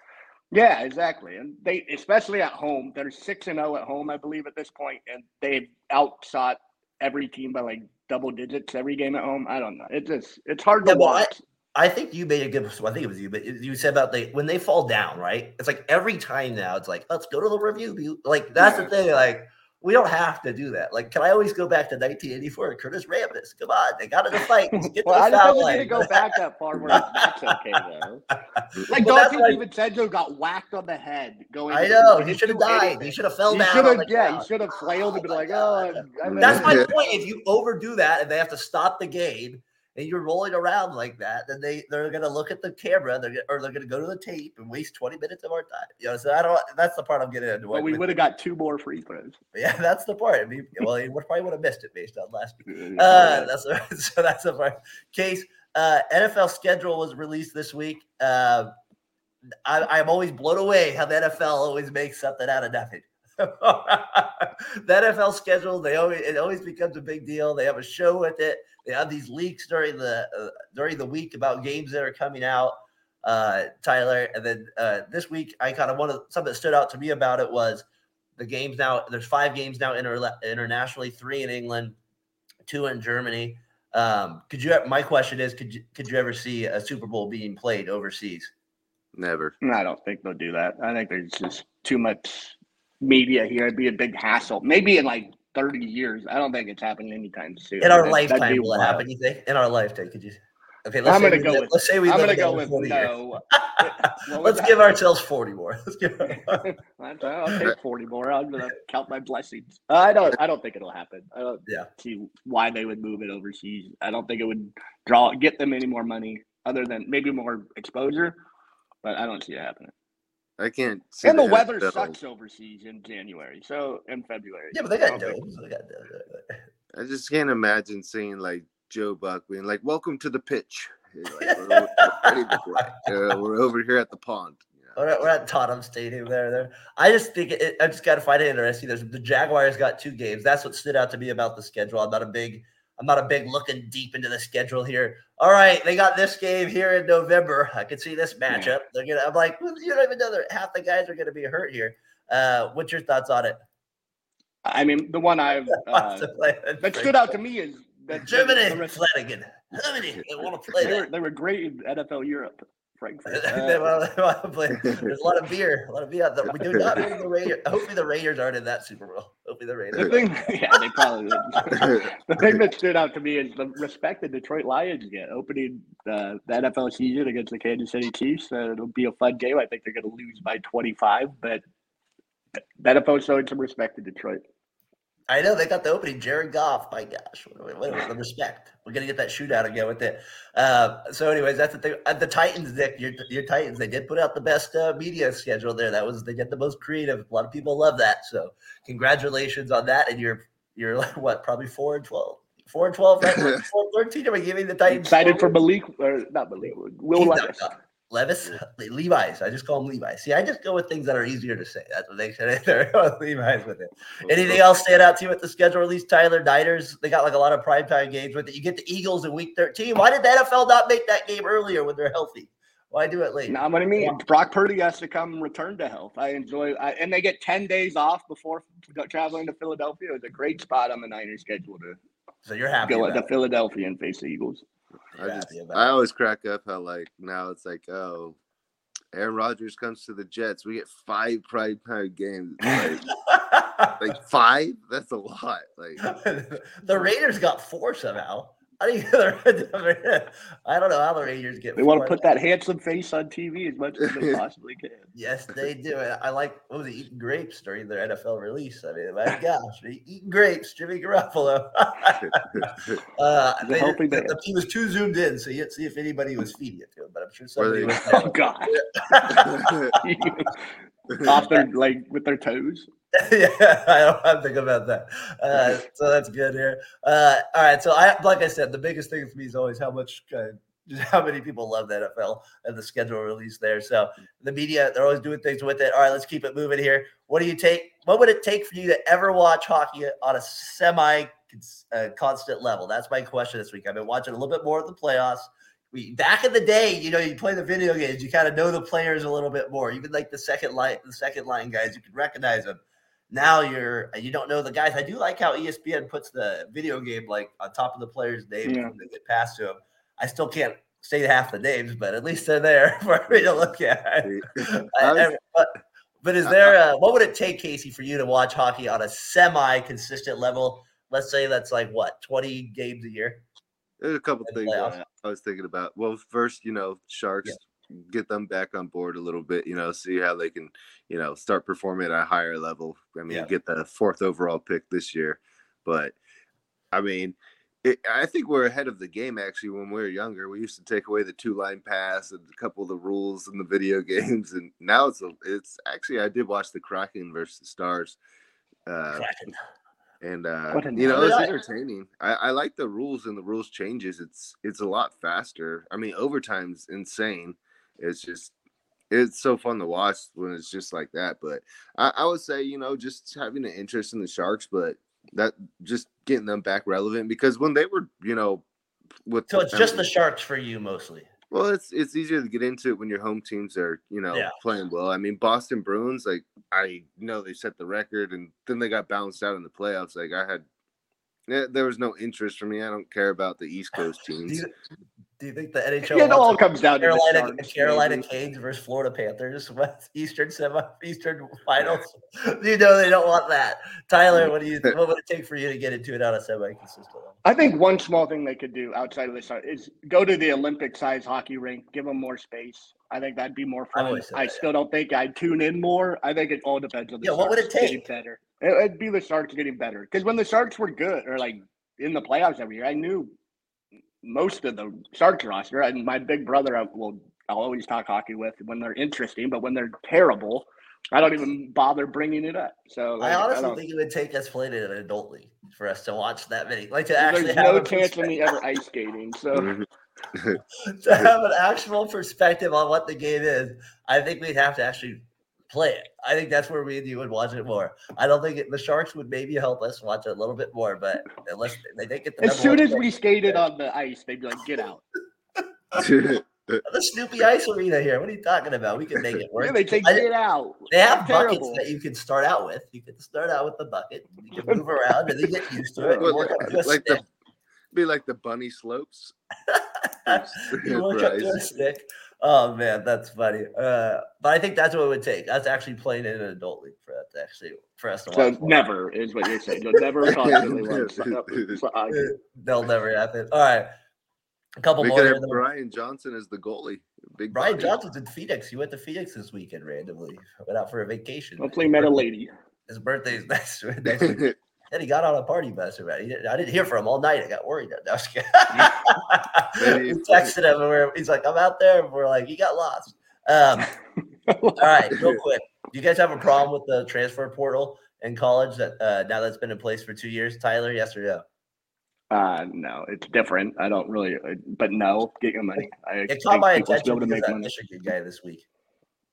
Yeah, exactly. And they, especially at home, they're six and zero oh at home, I believe, at this point, and they've outshot every team by like double digits every game at home. I don't know. It just it's hard yeah, to watch. I think you made a good. I think it was you, but you said about they when they fall down, right? It's like every time now, it's like let's go to the review. Like that's yeah. the thing. Like we don't have to do that. Like, can I always go back to 1984? and Curtis Rambis, come on, they got in a fight. Get well, I don't think to go back that far where that's <laughs> okay though. Like well, Donte like, DiVincenzo got whacked on the head going. I know he should have died. Anything. He should have fell he down. yeah, he should have flailed and been like, oh. That's my <laughs> point. If you overdo that and they have to stop the game, and you're rolling around like that, then they they're gonna look at the camera, they're or they're gonna go to the tape and waste 20 minutes of our time. You know, so I don't. That's the part I'm getting into. But we would have got two more free throws. <laughs> Yeah, that's the part. I mean, well, he probably would have missed it based on last week. <laughs> Uh, that's <laughs> so that's the part. Case uh, NFL schedule was released this week. Uh, I, I'm always blown away how the NFL always makes something out of nothing. <laughs> the NFL schedule, they always it always becomes a big deal. They have a show with it. They have these leaks during the uh, during the week about games that are coming out. Uh, Tyler, and then uh, this week, I kind of one of something that stood out to me about it was the games now. There's five games now inter- internationally, three in England, two in Germany. Um, could you? My question is, could you could you ever see a Super Bowl being played overseas? Never. I don't think they'll do that. I think there's just too much media here. It'd be a big hassle. Maybe in like 30 years. I don't think it's happening anytime soon. In our that, lifetime, will it happen? You think? In our lifetime, could you? Okay, let's I'm gonna go with. Let's say we. I'm gonna go with no. <laughs> let's give ourselves 40 more. Let's give. <laughs> <laughs> I'll take 40 more. I'm gonna count my blessings. I don't. I don't think it'll happen. I don't yeah. see why they would move it overseas. I don't think it would draw get them any more money other than maybe more exposure, but I don't see it happening. I can't. and the, the weather sucks overseas in January, so in February. Yeah, but they got domes. They got domes. I just can't imagine seeing like Joe Buck being like, "Welcome to the pitch." Like, we're, <laughs> we're, uh, we're, over here at the pond. We're at, we're at Tottenham Stadium. There, there. I just think it, I just got to find it interesting. There's the Jaguars got two games. That's what stood out to me about the schedule. I'm not a big I'm not a big looking deep into the schedule here. All right, they got this game here in November. I can see this matchup. They're gonna. I'm like, you don't even know that half the guys are gonna be hurt here. Uh, what's your thoughts on it? I mean, the one I've <laughs> uh, that stood out to me is that Germany, Flanagan. Germany, they want to play. They were, they were great in NFL Europe. Frankfurt. <laughs> There's a lot of beer. A lot of beer. We do not <laughs> win the Raiders. Hopefully the Raiders aren't in that Super Bowl. Hopefully the Raiders. The thing, <laughs> yeah, they probably. the thing that stood out to me is the respect the Detroit Lions get opening uh, the NFL season against the Kansas City Chiefs. Uh, it'll be a fun game. I think they're going to lose by 25, but the NFL showing some respect to Detroit. I know they got the opening. Jared Goff, my gosh, what, what, what the respect. We're gonna get that shootout again with it. Uh, so, anyways, that's the thing. Uh, the Titans, Nick, your, your Titans, they did put out the best uh, media schedule there. That was they get the most creative. A lot of people love that. So, congratulations on that. And you're you're like <laughs> what, probably four and twelve. Four and twelve, right? four and <laughs> thirteen. Are we giving the Titans? Excited for Malik or not Malik? Will Levis. Levis, <laughs> Levi's. I just call them Levi's. See, I just go with things that are easier to say. That's what they said. <laughs> They're <laughs> Levi's with it. Anything else stand out to you with the schedule release? Tyler Niners. They got like a lot of primetime games with it. You get the Eagles in Week 13. Why did the NFL not make that game earlier when they're healthy? Why do it late? Now, what I mean, Brock Purdy has to come return to health. I enjoy, I, and they get ten days off before traveling to Philadelphia. It's a great spot on the Niners schedule to. So you're happy go to Philadelphia and face the Eagles. I just, I always crack up how like now it's like oh, Aaron Rodgers comes to the Jets. We get five prime time games. Like, <laughs> like five? That's a lot. Like <laughs> the Raiders got four somehow. <laughs> I don't know how the Rangers get. They want to put that handsome face on TV as much as they <laughs> possibly can. yes, they do. I like what was it, eating grapes during their NFL release. I mean, my <laughs> gosh, eating grapes, Jimmy Garoppolo. uh, they, the, the, he was too zoomed in, so you'd see if anybody was feeding it to him. But I'm sure somebody. was, oh God! Off their like with their toes. <laughs> yeah, I don't have to think about that. Uh, so that's good here. Uh, all right, so I like I said, the biggest thing for me is always how much. Uh, how many people love the NFL and the schedule release there. So the media, they're always doing things with it. All right, let's keep it moving here. What do you take? What would it take for you to ever watch hockey on a semi uh, constant level? That's my question this week. I've been watching a little bit more of the playoffs. We, back in the day, you know, you play the video games, you kind of know the players a little bit more. Even like the second line, the second line guys, you can recognize them now you're you don't know the guys. I do like how ESPN puts the video game like on top of the players' names yeah. when they get passed to them. I still can't say half the names, but at least they're there <laughs> for me to look at. <laughs> <laughs> but, but is there a, what would it take, Casey, for you to watch hockey on a semi-consistent level? Let's say that's like what twenty games a year. There's a couple things I was thinking about. Well, first, you know, Sharks yeah. Get them back on board a little bit. You know, see how they can you know, start performing at a higher level. I mean, yeah. get the fourth overall pick this year, but I mean, it, I think we're ahead of the game actually. When we were younger, we used to take away the two line pass and a couple of the rules in the video <laughs> games, and now it's a, it's actually I did watch the Kraken versus the Stars. Uh, and uh, you know it's entertaining. I, I like the rules and the rules changes. It's it's a lot faster. I mean, overtime's insane. It's just it's so fun to watch when it's just like that. But I, I, would say, you know, just having an interest in the Sharks, but that just getting them back relevant because when they were, you know, with so it's just the Sharks for you mostly. Well, it's it's easier to get into it when your home teams are, you know, yeah. playing well. I mean, Boston Bruins, like I know they set the record, and then they got bounced out in the playoffs. Like I had, eh, there was no interest for me. I don't care about the East Coast <laughs> teams. Do you think the NHL? Yeah, It all comes down Carolina, to Carolina Canes versus Florida Panthers, <laughs> West Eastern semi Eastern finals. you know they don't want that. Tyler, what do you? What would it take for you to get into it on a semi consistent level? I think one small thing they could do outside of this is go to the Olympic size hockey rink, give them more space. I think that'd be more fun. I, I still don't think I'd tune in more. I think it all depends on the. Yeah, what would it take? Better. It'd be the Sharks getting better because when the Sharks were good or like in the playoffs every year, I knew most of the Sharks roster. And my big brother, I will I'll always talk hockey with when they're interesting, but when they're terrible, I don't even bother bringing it up. So like, I honestly I think it would take us playing in an adult league for us to watch that many. Like to actually There's no chance of me ever ice skating. So <laughs> to have an actual perspective on what the game is, I think we'd have to actually play it. I think that's where me and you would watch it more. I don't think it, the Sharks would maybe help us watch it a little bit more, but unless they didn't get the as soon as we skated on the ice, they'd be like, "Get out." <laughs> the Snoopy Ice Arena here. What are you talking about? We can make it work. Yeah, they say it out. They have buckets terrible. that you can start out with. You can start out with the bucket. You can move around and then get used to it. Well, like, like the, be like the bunny slopes. <laughs> you work up to a stick. Oh man, that's funny. Uh, but I think that's what it would take. That's actually playing in an adult league for that to actually for us to So watch. never is what you're saying. You'll never constantly watch. So, uh, <laughs> They'll never happen. All right, a couple We more. could have. Brian Johnson as the goalie. Big Brian body. Johnson's in Phoenix. He went to Phoenix this weekend randomly. Went out for a vacation. hopefully, met a lady. His birthday's next, <laughs> next week. <laughs> And he got on a party bus about it. He didn't- I didn't hear from him all night. I got worried. No, I was kidding. Maybe- <laughs> we texted him and we're, he's like, I'm out there. And we're like, he got lost. Um, <laughs> all right, real quick. Do you guys have a problem with the transfer portal in college that uh, now that's been in place for two years? Tyler, yes or no? Uh, no, it's different. I don't really, uh, but no, get your money. I It caught my be attention able to make money. Michigan guy this week,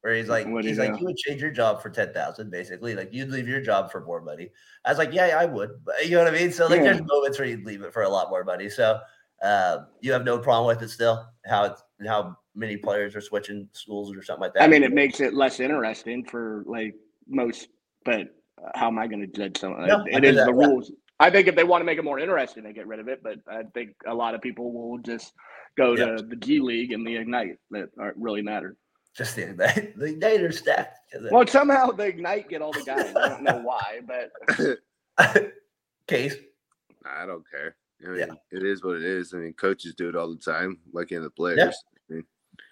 where he's like, What'd he's like, do? you would change your job for ten thousand, basically. Like you'd leave your job for more money. I was like, yeah, I would. But you know what I mean? So like, Yeah. there's moments where you'd leave it for a lot more money. So um, you have no problem with it still? How it's how many players are switching schools or something like that? I mean, it makes it less interesting for like most, but uh, how am I going to judge someone? No, it is that, the yeah. rules. I think if they want to make it more interesting, they get rid of it. But I think a lot of people will just go Yeah. to the G League and the Ignite that aren't really matter. Just the Ignite. <laughs> The Ignite are stacked. Well, somehow the Ignite get all the guys. I don't know why, but <coughs> Case. I don't care. I mean, Yeah. it is what it is. I mean, coaches do it all the time, like in the players. I mean,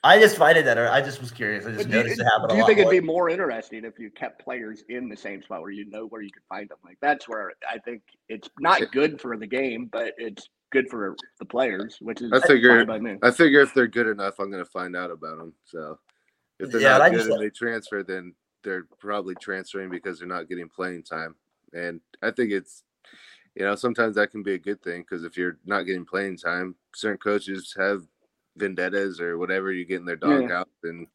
I just find it that I just was curious. I just But do you, noticed it happen do you lot think more. it'd be more interesting if you kept players in the same spot where you know where you could find them? Like that's where I think it's not good for the game, but it's good for the players, which is I figure- fine by me. I figure if they're good enough, I'm going to find out about them. So if they're Yeah, not just good and they transfer, then they're probably transferring because they're not getting playing time. And I think it's, you know, sometimes that can be a good thing because if you're not getting playing time, certain coaches have vendettas or whatever. You get in their dog Yeah. out and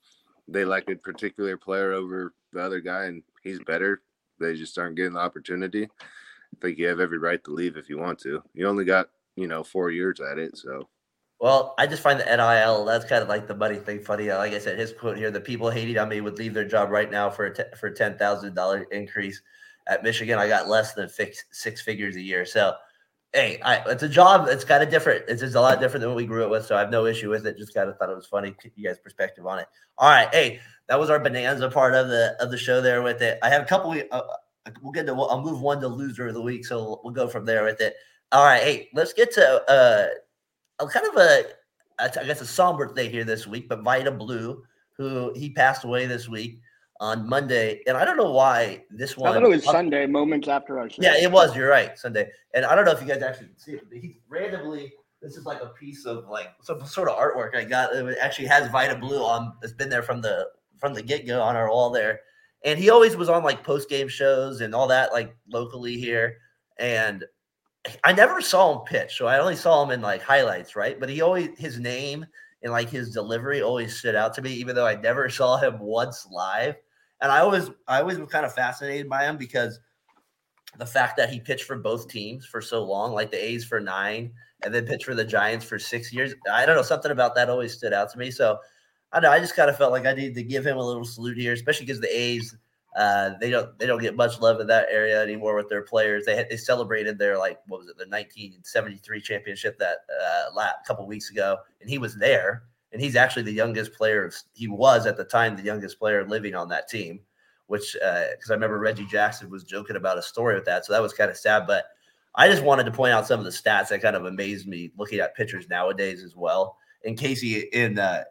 they like a particular player over the other guy and he's better. They just aren't getting the opportunity. I think you have every right to leave if you want to. You only got, you know, four years at it. So Well, I just find the NIL that's kind of like the money thing funny. Like I said, his quote here: "The people hating on me would leave their job right now for a for ten thousand dollar increase at Michigan. I got less than fix, six figures a year. So, hey, I, it's a job. It's kind of different. It's just a lot different than what we grew up with. So I have no issue with it. Just kind of thought it was funny. You guys' perspective on it. All right, hey, that was our bonanza part of the of the show there with it. I have a couple. Uh, we'll get to. I'll move one to loser of the week, so we'll go from there with it. All right, hey, let's get to uh, kind of a, I guess a somber thing here this week, but Vida Blue, who he passed away this week on Monday, and I don't know why this one. I thought it was Sunday, moments after our show. Yeah, it was. You're right, Sunday, and I don't know if you guys actually see it. But he randomly. This is like a piece of like some sort of artwork I got. It actually has Vida Blue on. It's been there from the from the get go on our wall there, and he always was on like post game shows and all that like locally here, and I never saw him pitch, so I only saw him in like highlights, right? But he always his name and like his delivery always stood out to me, even though I never <laughs> saw him once live. And I always I always was kind of fascinated by him because the fact that he pitched for both teams for so long, like the A's for nine, and then pitched for the Giants for six years. I don't know, something about that always stood out to me. So I know, I just kind of felt like I needed to give him a little salute here, especially because the A's uh, they don't they don't get much love in that area anymore with their players. They they celebrated their like what was it the 1973 championship that uh, last couple weeks ago, and he was there, and he's actually the youngest player. He was at the time the youngest player living on that team, which uh because I remember Reggie Jackson was joking about a story with that, so that was kind of sad. But I just wanted to point out some of the stats that kind of amazed me looking at pitchers nowadays as well. In Casey in uh,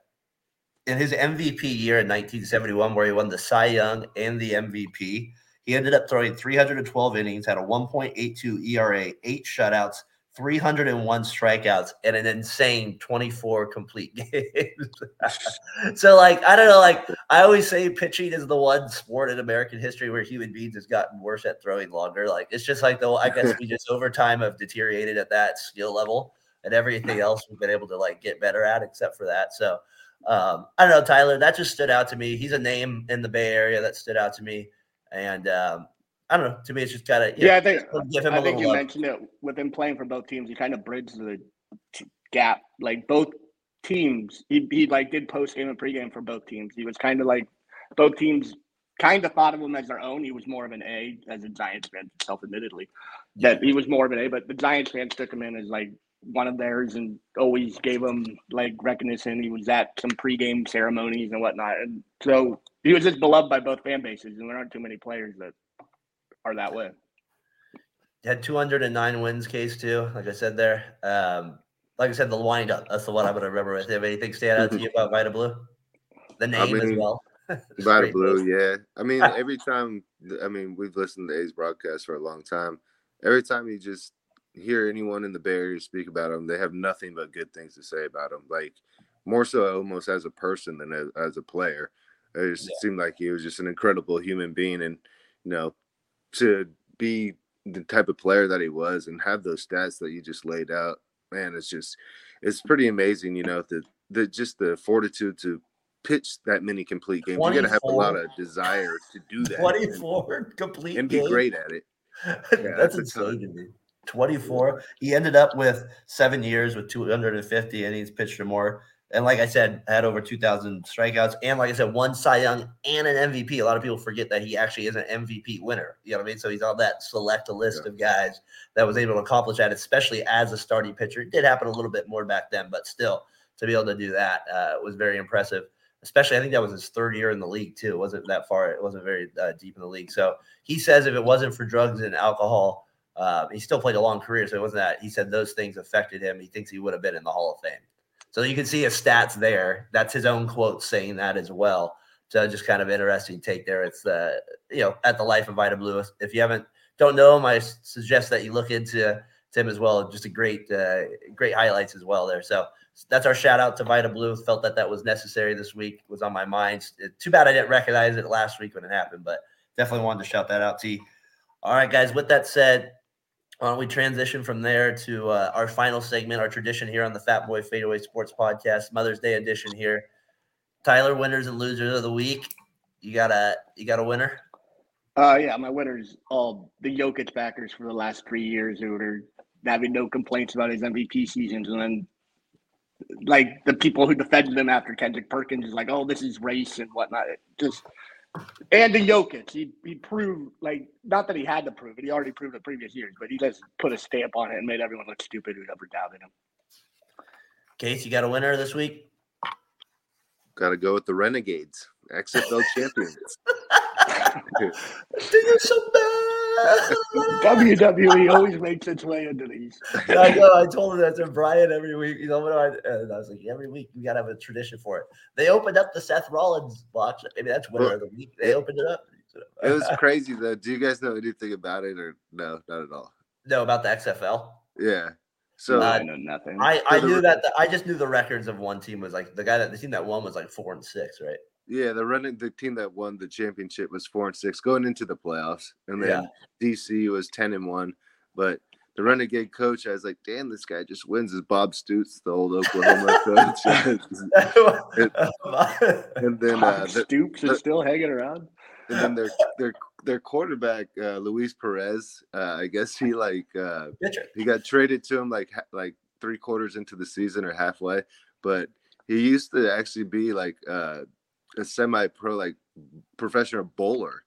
in his MVP year in 1971, where he won the Cy Young and the MVP, he ended up throwing 312 innings, had a 1.82 ERA, eight shutouts, 301 strikeouts, and an insane 24 complete <laughs> games. <laughs> so, like, I don't know, like, I always say pitching is the one sport in American history where human beings has gotten worse at throwing longer. Like, it's just like, though, I guess we just <laughs> over time have deteriorated at that skill level, and everything else we've been able to, like, get better at, except for that. So, um, I don't know, Tyler. That just stood out to me. He's a name in the Bay Area that stood out to me, and um, I don't know. To me, it's just kind of Yeah, I think give him a I think you love. mentioned it with him playing for both teams. He kind of bridged the gap. Like both teams, he he like did post game and pregame for both teams. He was kind of like both teams kind of thought of him as their own. He was more of an A as a Giants fan, self admittedly, that he was more of an A. But the Giants fans took him in as like one of theirs and always gave him like recognition. He was at some pregame ceremonies and whatnot, and so he was just beloved by both fan bases. And there aren't too many players that are that way. Had 209 wins, case too. Like I said there. Um, like I said, the wind up. That's the one I'm going to remember with. Have anything stand out to you about Vida Blue? The name I mean, as well. <laughs> Vida Blue, yeah. I mean, <laughs> every time. I mean, we've listened to A's broadcast for a long time. Every time you just hear anyone in the Bay Area speak about him, they have nothing but good things to say about him. Like more so, almost as a person than as, as a player. It just yeah. seemed like he was just an incredible human being, and you know, to be the type of player that he was and have those stats that you just laid out, man, it's just it's pretty amazing. You know, the the just the fortitude to pitch that many complete games. You got to have a lot of desire to do that. Twenty four <laughs> complete and be games. great at it. <laughs> Yeah, that's, that's insane to me. 24. He ended up with seven years with 250 innings pitched or more. And like I said, had over 2,000 strikeouts. And like I said, one Cy Young and an MVP. A lot of people forget that he actually is an MVP winner. You know what I mean? So he's on that select list yeah. of guys that was able to accomplish that, especially as a starting pitcher. It did happen a little bit more back then, but still, to be able to do that uh, was very impressive. Especially, I think that was his third year in the league, too. It wasn't that far, it wasn't very uh, deep in the league. So he says if it wasn't for drugs and alcohol, uh, he still played a long career, so it wasn't that he said those things affected him. He thinks he would have been in the Hall of Fame. So you can see his stats there. That's his own quote saying that as well. So just kind of interesting take there. It's the you know at the life of Vida Blue. If you haven't don't know him, I suggest that you look into him as well. Just a great uh, great highlights as well there. So that's our shout out to Vida Blue. Felt that that was necessary this week. Was on my mind. Too bad I didn't recognize it last week when it happened, but definitely wanted to shout that out to you. All right, guys. With that said, why don't we transition from there to uh, our final segment, our tradition here on the Fat Boy Fadeaway Sports Podcast, Mother's Day edition here. Tyler, winners and losers of the week. You got a you got a winner? Uh yeah, my winners all the Jokic backers for the last three years who are having no complaints about his MVP seasons, and then like the people who defended him after Kendrick Perkins is like, oh, this is race and whatnot. It just and the Jokic, he he proved like not that he had to prove it. He already proved it previous years, but he just put a stamp on it and made everyone look stupid who ever doubted him. Case, you got a winner this week? Got to go with the Renegades, XFL champions. <laughs> You're so bad. <laughs> WWE always makes its way into these. I know. I told him that to Brian every week. You know what? I, and I was like, every week we gotta have a tradition for it. They opened up the Seth Rollins box. Maybe that's winner well, of the week. They opened it up. <laughs> It was crazy though. Do you guys know anything about it or no? Not at all. No, about the XFL. Yeah. So I know nothing. I, I <laughs> knew that the, I just knew the records of one team was like the guy that the team that won was like four and six, right? Yeah, the running the team that won the championship was four and six going into the playoffs, and then yeah. DC was ten and one. But the renegade coach, I was like, damn, this guy just wins. Is Bob Stoops, the old Oklahoma <laughs> coach? and, <laughs> and, then uh, the, Stoops is still hanging around. And then their their their quarterback, uh, Luis Perez, uh, I guess he like uh, he got traded to him like like three quarters into the season or halfway, but he used to actually be like uh, a semi-pro like professional bowler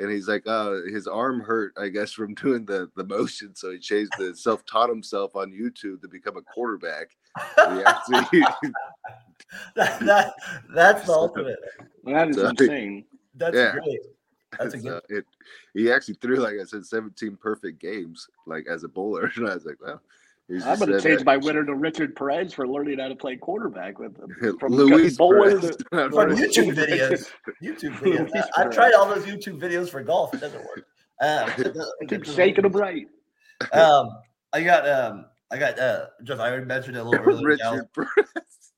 and he's like uh his arm hurt i guess from <laughs> doing the the motion so he changed the self-taught himself on youtube to become a quarterback actually, <laughs> that, that, that's the ultimate that is so, insane that's yeah. great that's a good. It, he actually threw, like I said, 17 perfect games, like as a bowler. <laughs> And I was like, well, I'm going to change my winner to Richard Perez for learning how to play quarterback with him. <laughs> From Luis bowler to, <laughs> from YouTube videos. YouTube <laughs> videos. I, have tried all those YouTube videos for golf. It doesn't work. Um, it keep shaking them right. Um, I got um, I got uh, just I already mentioned it a little earlier. Richard Perez.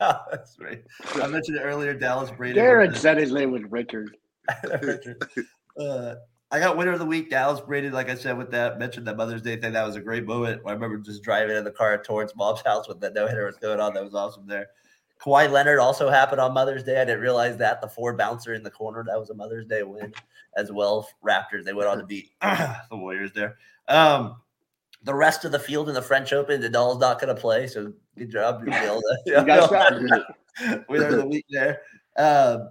no, that's right. I mentioned it earlier. Dallas Braden. Darren said his name was Richard. Richard. Uh, I got winner of the week, Dallas Braden. Like I said, with that mentioned the Mother's Day thing, that was a great moment. I remember just driving in the car towards mom's <laughs> house with that no hitter was going on. That was awesome there. Kawhi Leonard also happened on Mother's Day. I didn't realize that the four bouncer in the corner that was a Mother's Day win as well. Raptors they went on to beat <clears throat> the Warriors there. Um, the rest of the field in the French Open, Nadal's not going to play, so good job, Bill. <laughs> you got <laughs> winner of the week there. Um,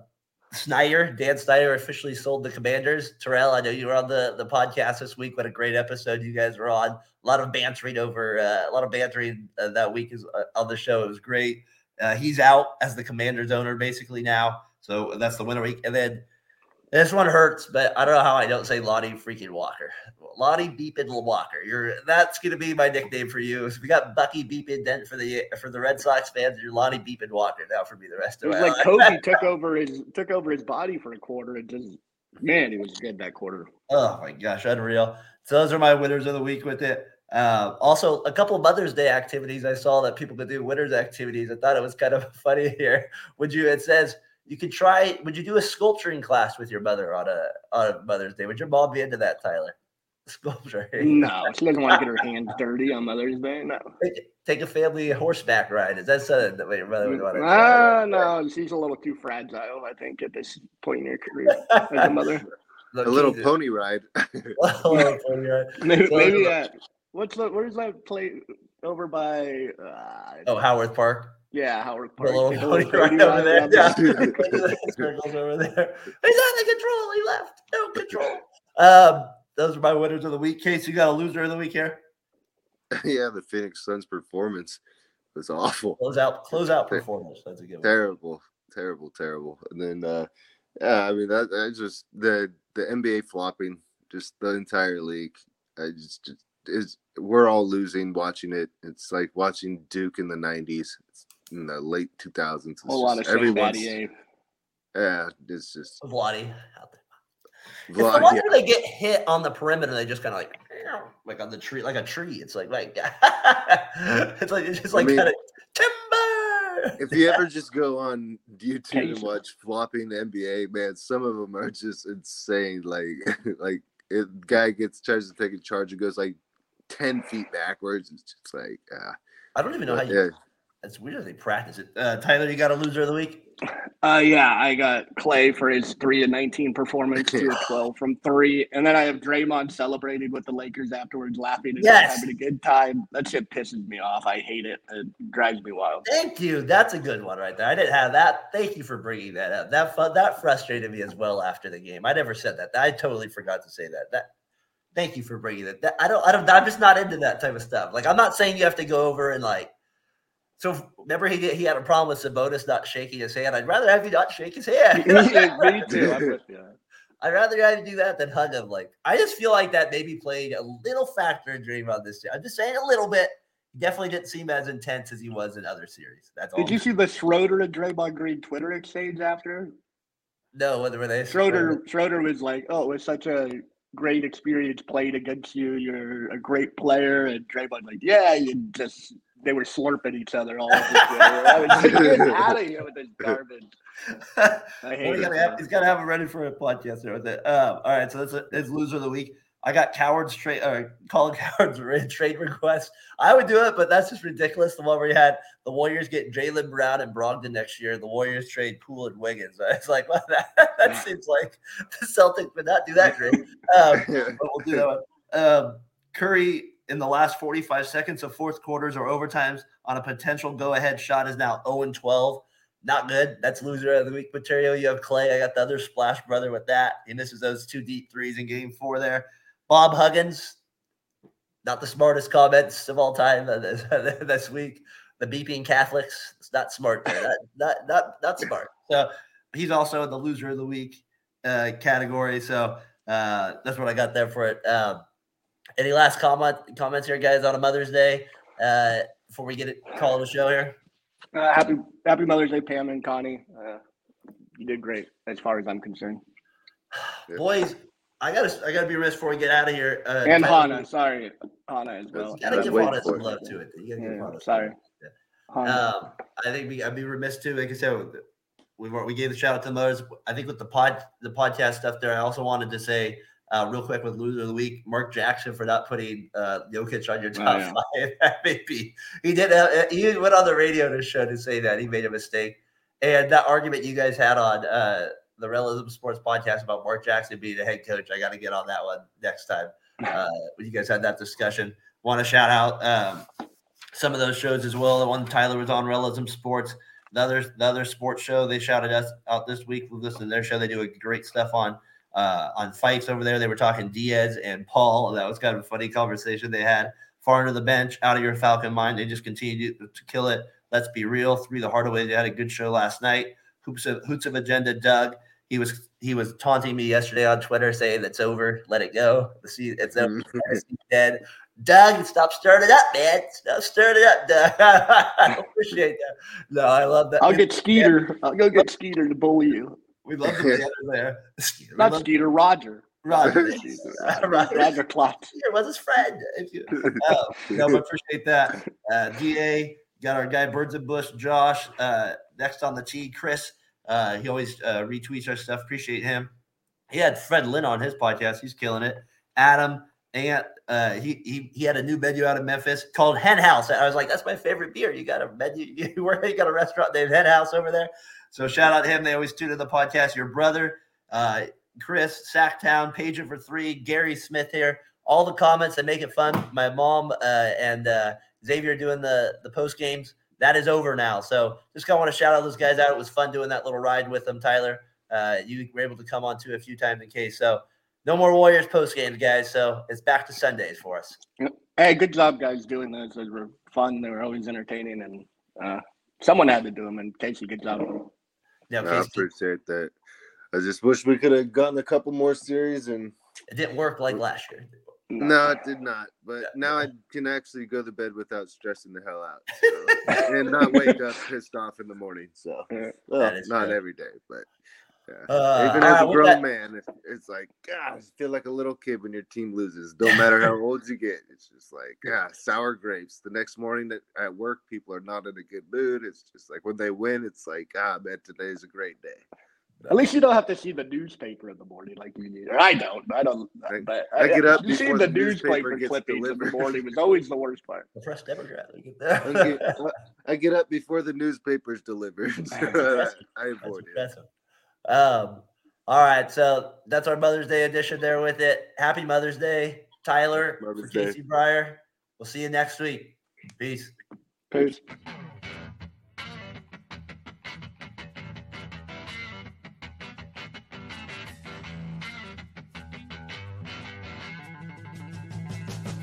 Snyder, Dan Snyder officially sold the Commanders. Terrell, I know you were on the, the podcast this week. What a great episode you guys were on. A lot of bantering over, uh, a lot of bantering uh, that week is uh, on the show. It was great. Uh, he's out as the Commanders owner basically now. So that's the winter week. And then this one hurts, but I don't know how I don't say Lonnie freaking Walker. Lonnie Beepin Walker. You're that's gonna be my nickname for you. So we got Bucky Beepin Dent for the for the Red Sox fans. You're Lonnie Beepin Walker now for me the rest of It was like life. Kobe took <laughs> over his took over his body for a quarter and just man, he was good that quarter. Oh my gosh, unreal. So those are my winners of the week with it. Uh, also, a couple of Mother's Day activities I saw that people could do winners activities. I thought it was kind of <laughs> funny here. Would you? It says you could try. Would you do a sculpturing class with your mother on a on Mother's Day? Would your mom be into that, Tyler? <laughs> Sculpturing. No, she doesn't want to get her hands dirty on Mother's Day. No. Take, take a family horseback ride. Is that something that your mother would want to? Ah, no, she's a little too fragile, I think, at this point in her career as a mother. Look, <laughs> a little Jesus. pony ride. <laughs> A little pony ride. Maybe, So- maybe uh, what's the where's that play over by? Uh, Oh, Howarth Park. Yeah, Howard The Park. little Take <laughs> a little ride pony over ride there. around Yeah. the- Circles over there. He's out of control. He left. No control. Um, those are my winners of the week. Case, you got a loser of the week here. <laughs> yeah, the Phoenix Suns performance was awful. Close out. Close out performance. That's a good one. terrible, terrible, terrible. And then, uh, yeah, I mean that I just the the NBA flopping, just the entire league. I just, just is we're all losing watching it. It's like watching Duke in the '90s, in the late 2000s. It's A whole lot of just Sam everyone's- Yeah, it's just Vladdy out there. It's Vlad, the ones yeah. where they get hit on the perimeter. They just kind of like, like on the tree, like a tree. It's like, like, <laughs> it's like, it's just I like mean- kind of timber. if you ever just go on <laughs> YouTube and watch flopping NBA, man, some of them are just insane. Like, <laughs> like it, guy gets tries to take a charge and goes like ten feet backwards. It's just like, ah, I don't even know how you. yeah. It's weird they practice it. Uh, Tyler, you got a loser of the week. Uh, yeah, I got Klay for his three and nineteen performance, two of <laughs> twelve from three, and then I have Draymond celebrating with the Lakers afterwards, laughing and Yes. having a good time. That shit pisses me off. I hate it. It drives me wild. Thank you. That's a good one right there. I didn't have that. Thank you for bringing that up. That fu- that frustrated me as well after the game. I never said that. I totally forgot to say that. That. Thank you for bringing that. that I don't. I don't. I'm just not into that type of stuff. Like I'm not saying you have to go over and like. So remember he did, he had a problem with Sabonis not shaking his hand. I'd rather have you not shake his hand. <laughs> me too. I'm with <laughs> you. I'd rather have you do that than hug him. Like I just feel like that maybe played a little factor in Draymond this year. I'm just saying a little bit. Definitely didn't seem as intense as he was in other series. That's all. Did you see the Schroeder and Draymond Green Twitter exchange after? No, whether were they Schroeder Schroeder was like, "Oh, it was such a great experience playing against you. You're a great player." And Draymond like, "Yeah, you just." They were slurping each other all over Twitter. I was like, "Get <laughs> out of here with this garbage." <laughs> I hate he it. gotta have, man. he's got to have it ready for a podcast there with it. Um, all right, so that's a, that's loser of the week. I got Cowherd's trade or Colin <laughs> Cowherd's trade request. I would do it, but that's just ridiculous. The one where you had the Warriors get Jaylen Brown and Brogdon next year. The Warriors trade Poole and Wiggins. It's like well, that, that Yeah. seems like the Celtics would not do that great. Um, but we'll do that one. Um, Curry in the last 45 seconds of fourth quarters or overtimes on a potential go-ahead shot is now 0 and 12. Not good. That's loser of the week material. You have Klay. I got the other splash brother with that. He misses those two deep threes in game four there. Bob Huggins, not the smartest comments of all time uh, this, <laughs> week. The beeping Catholics, it's not smart. Not, not, not, not smart. So he's also in the loser of the week uh, category. So uh, that's what I got there for it. Um, any last comment comments here, guys, on a Mother's Day uh, before we get it call the show here? Uh, happy Happy Mother's Day, Pam and Connie. Uh, you did great, as far as I'm concerned. Boys, I gotta I gotta be remiss before we get out of here. Uh, And Tyler, Hana, sorry, Hana as well. You gotta Let's give wait Hana for some it. love to it. You gotta give Yeah, Hana some sorry. love. Hana. Um, I think we, I'd be remiss too. Like I said, we we gave the shout out to the Mothers. I think with the pod the podcast stuff there, I also wanted to say uh, real quick with loser of the week, Mark Jackson for not putting uh, Jokic on your Oh, top yeah. five. <laughs> That Maybe he did. Uh, he went on the radio to show to say that he made a mistake, and that argument you guys had on uh, the Realism Sports podcast about Mark Jackson being the head coach. I got to get on that one next time uh, when you guys had that discussion. Want to shout out um, some of those shows as well. The one Tyler was on, Realism Sports. the other the other sports show. They shouted us out this week. We listened to their show. They do a great stuff on uh, on fights over there. They were talking Diaz and Paul. That was kind of a funny conversation they had. Far into the bench, out of your Falcon mind. They just continued to, kill it. Let's be real. Three the Hardaway. They had a good show last night. Hoops of Hoots of Agenda. Doug. He was he was taunting me yesterday on Twitter, saying it's over. Let it go. The sea, it's over. dead. Doug, stop stirring it up, man. Stop stirring it up, Doug. <laughs> I appreciate that. No, I love that. I'll get Skeeter. I'll go get Skeeter to bully you. We love the together there. We Not <laughs> Skeeter, Roger. Roger. Roger. Roger Klotz. Skeeter was his friend. uh, no, I appreciate that. Uh, DA, got our guy Birds of Bush, Josh. Uh, next on the tee, Chris. Uh, he always uh, retweets our stuff. Appreciate him. He had Fred Lynn on his podcast. He's killing it. Adam, and uh, he, he he had a new menu out of Memphis called Hen House. I was like, that's my favorite beer. You got a menu, <laughs> you work, you got a restaurant named Hen House over there. So shout out to him. They always tune to the podcast. Your brother, uh, Chris Sacktown, Pager for three, Gary Smith here. All the comments that make it fun. My mom uh, and uh, Xavier doing the the post games. That is over now. So just kind of want to shout out those guys out. It was fun doing that little ride with them, Tyler. Uh, you were able to come on too a few times in case. So no more Warriors post games, guys. So it's back to Sundays for us. Hey, good job, guys, doing those. Those were fun. They were always entertaining, and uh, someone had to do them. And Casey, good job. Yeah, I appreciate that. I just wish we could have gotten a couple more series, and it didn't work like last year. No, it did not. But now I can actually go to bed without stressing the hell out, so, and not wake up pissed off in the morning. So, <laughs> well, not good. every day, but yeah. Uh, Even as a grown that... man, it's, it's like, God, I feel like a little kid when your team loses. Don't matter how <laughs> old you get. It's just like, yeah, sour grapes. The next morning that at work, people are not in a good mood. It's just like when they win, it's like, ah, man, today's a great day. At least you don't have to see the newspaper in the morning like you need. I don't. I don't. But I, I get up. You see the, the newspaper, newspaper clippings in the morning was always the worst part. <laughs> The first Democrat. I get, I get up before the newspaper's delivered. <laughs> I avoid it. Um, all right, so that's our Mother's Day edition there with it. Happy Mother's Day, Tyler, Mother's Casey. Briare. We'll see you next week. Peace. Peace.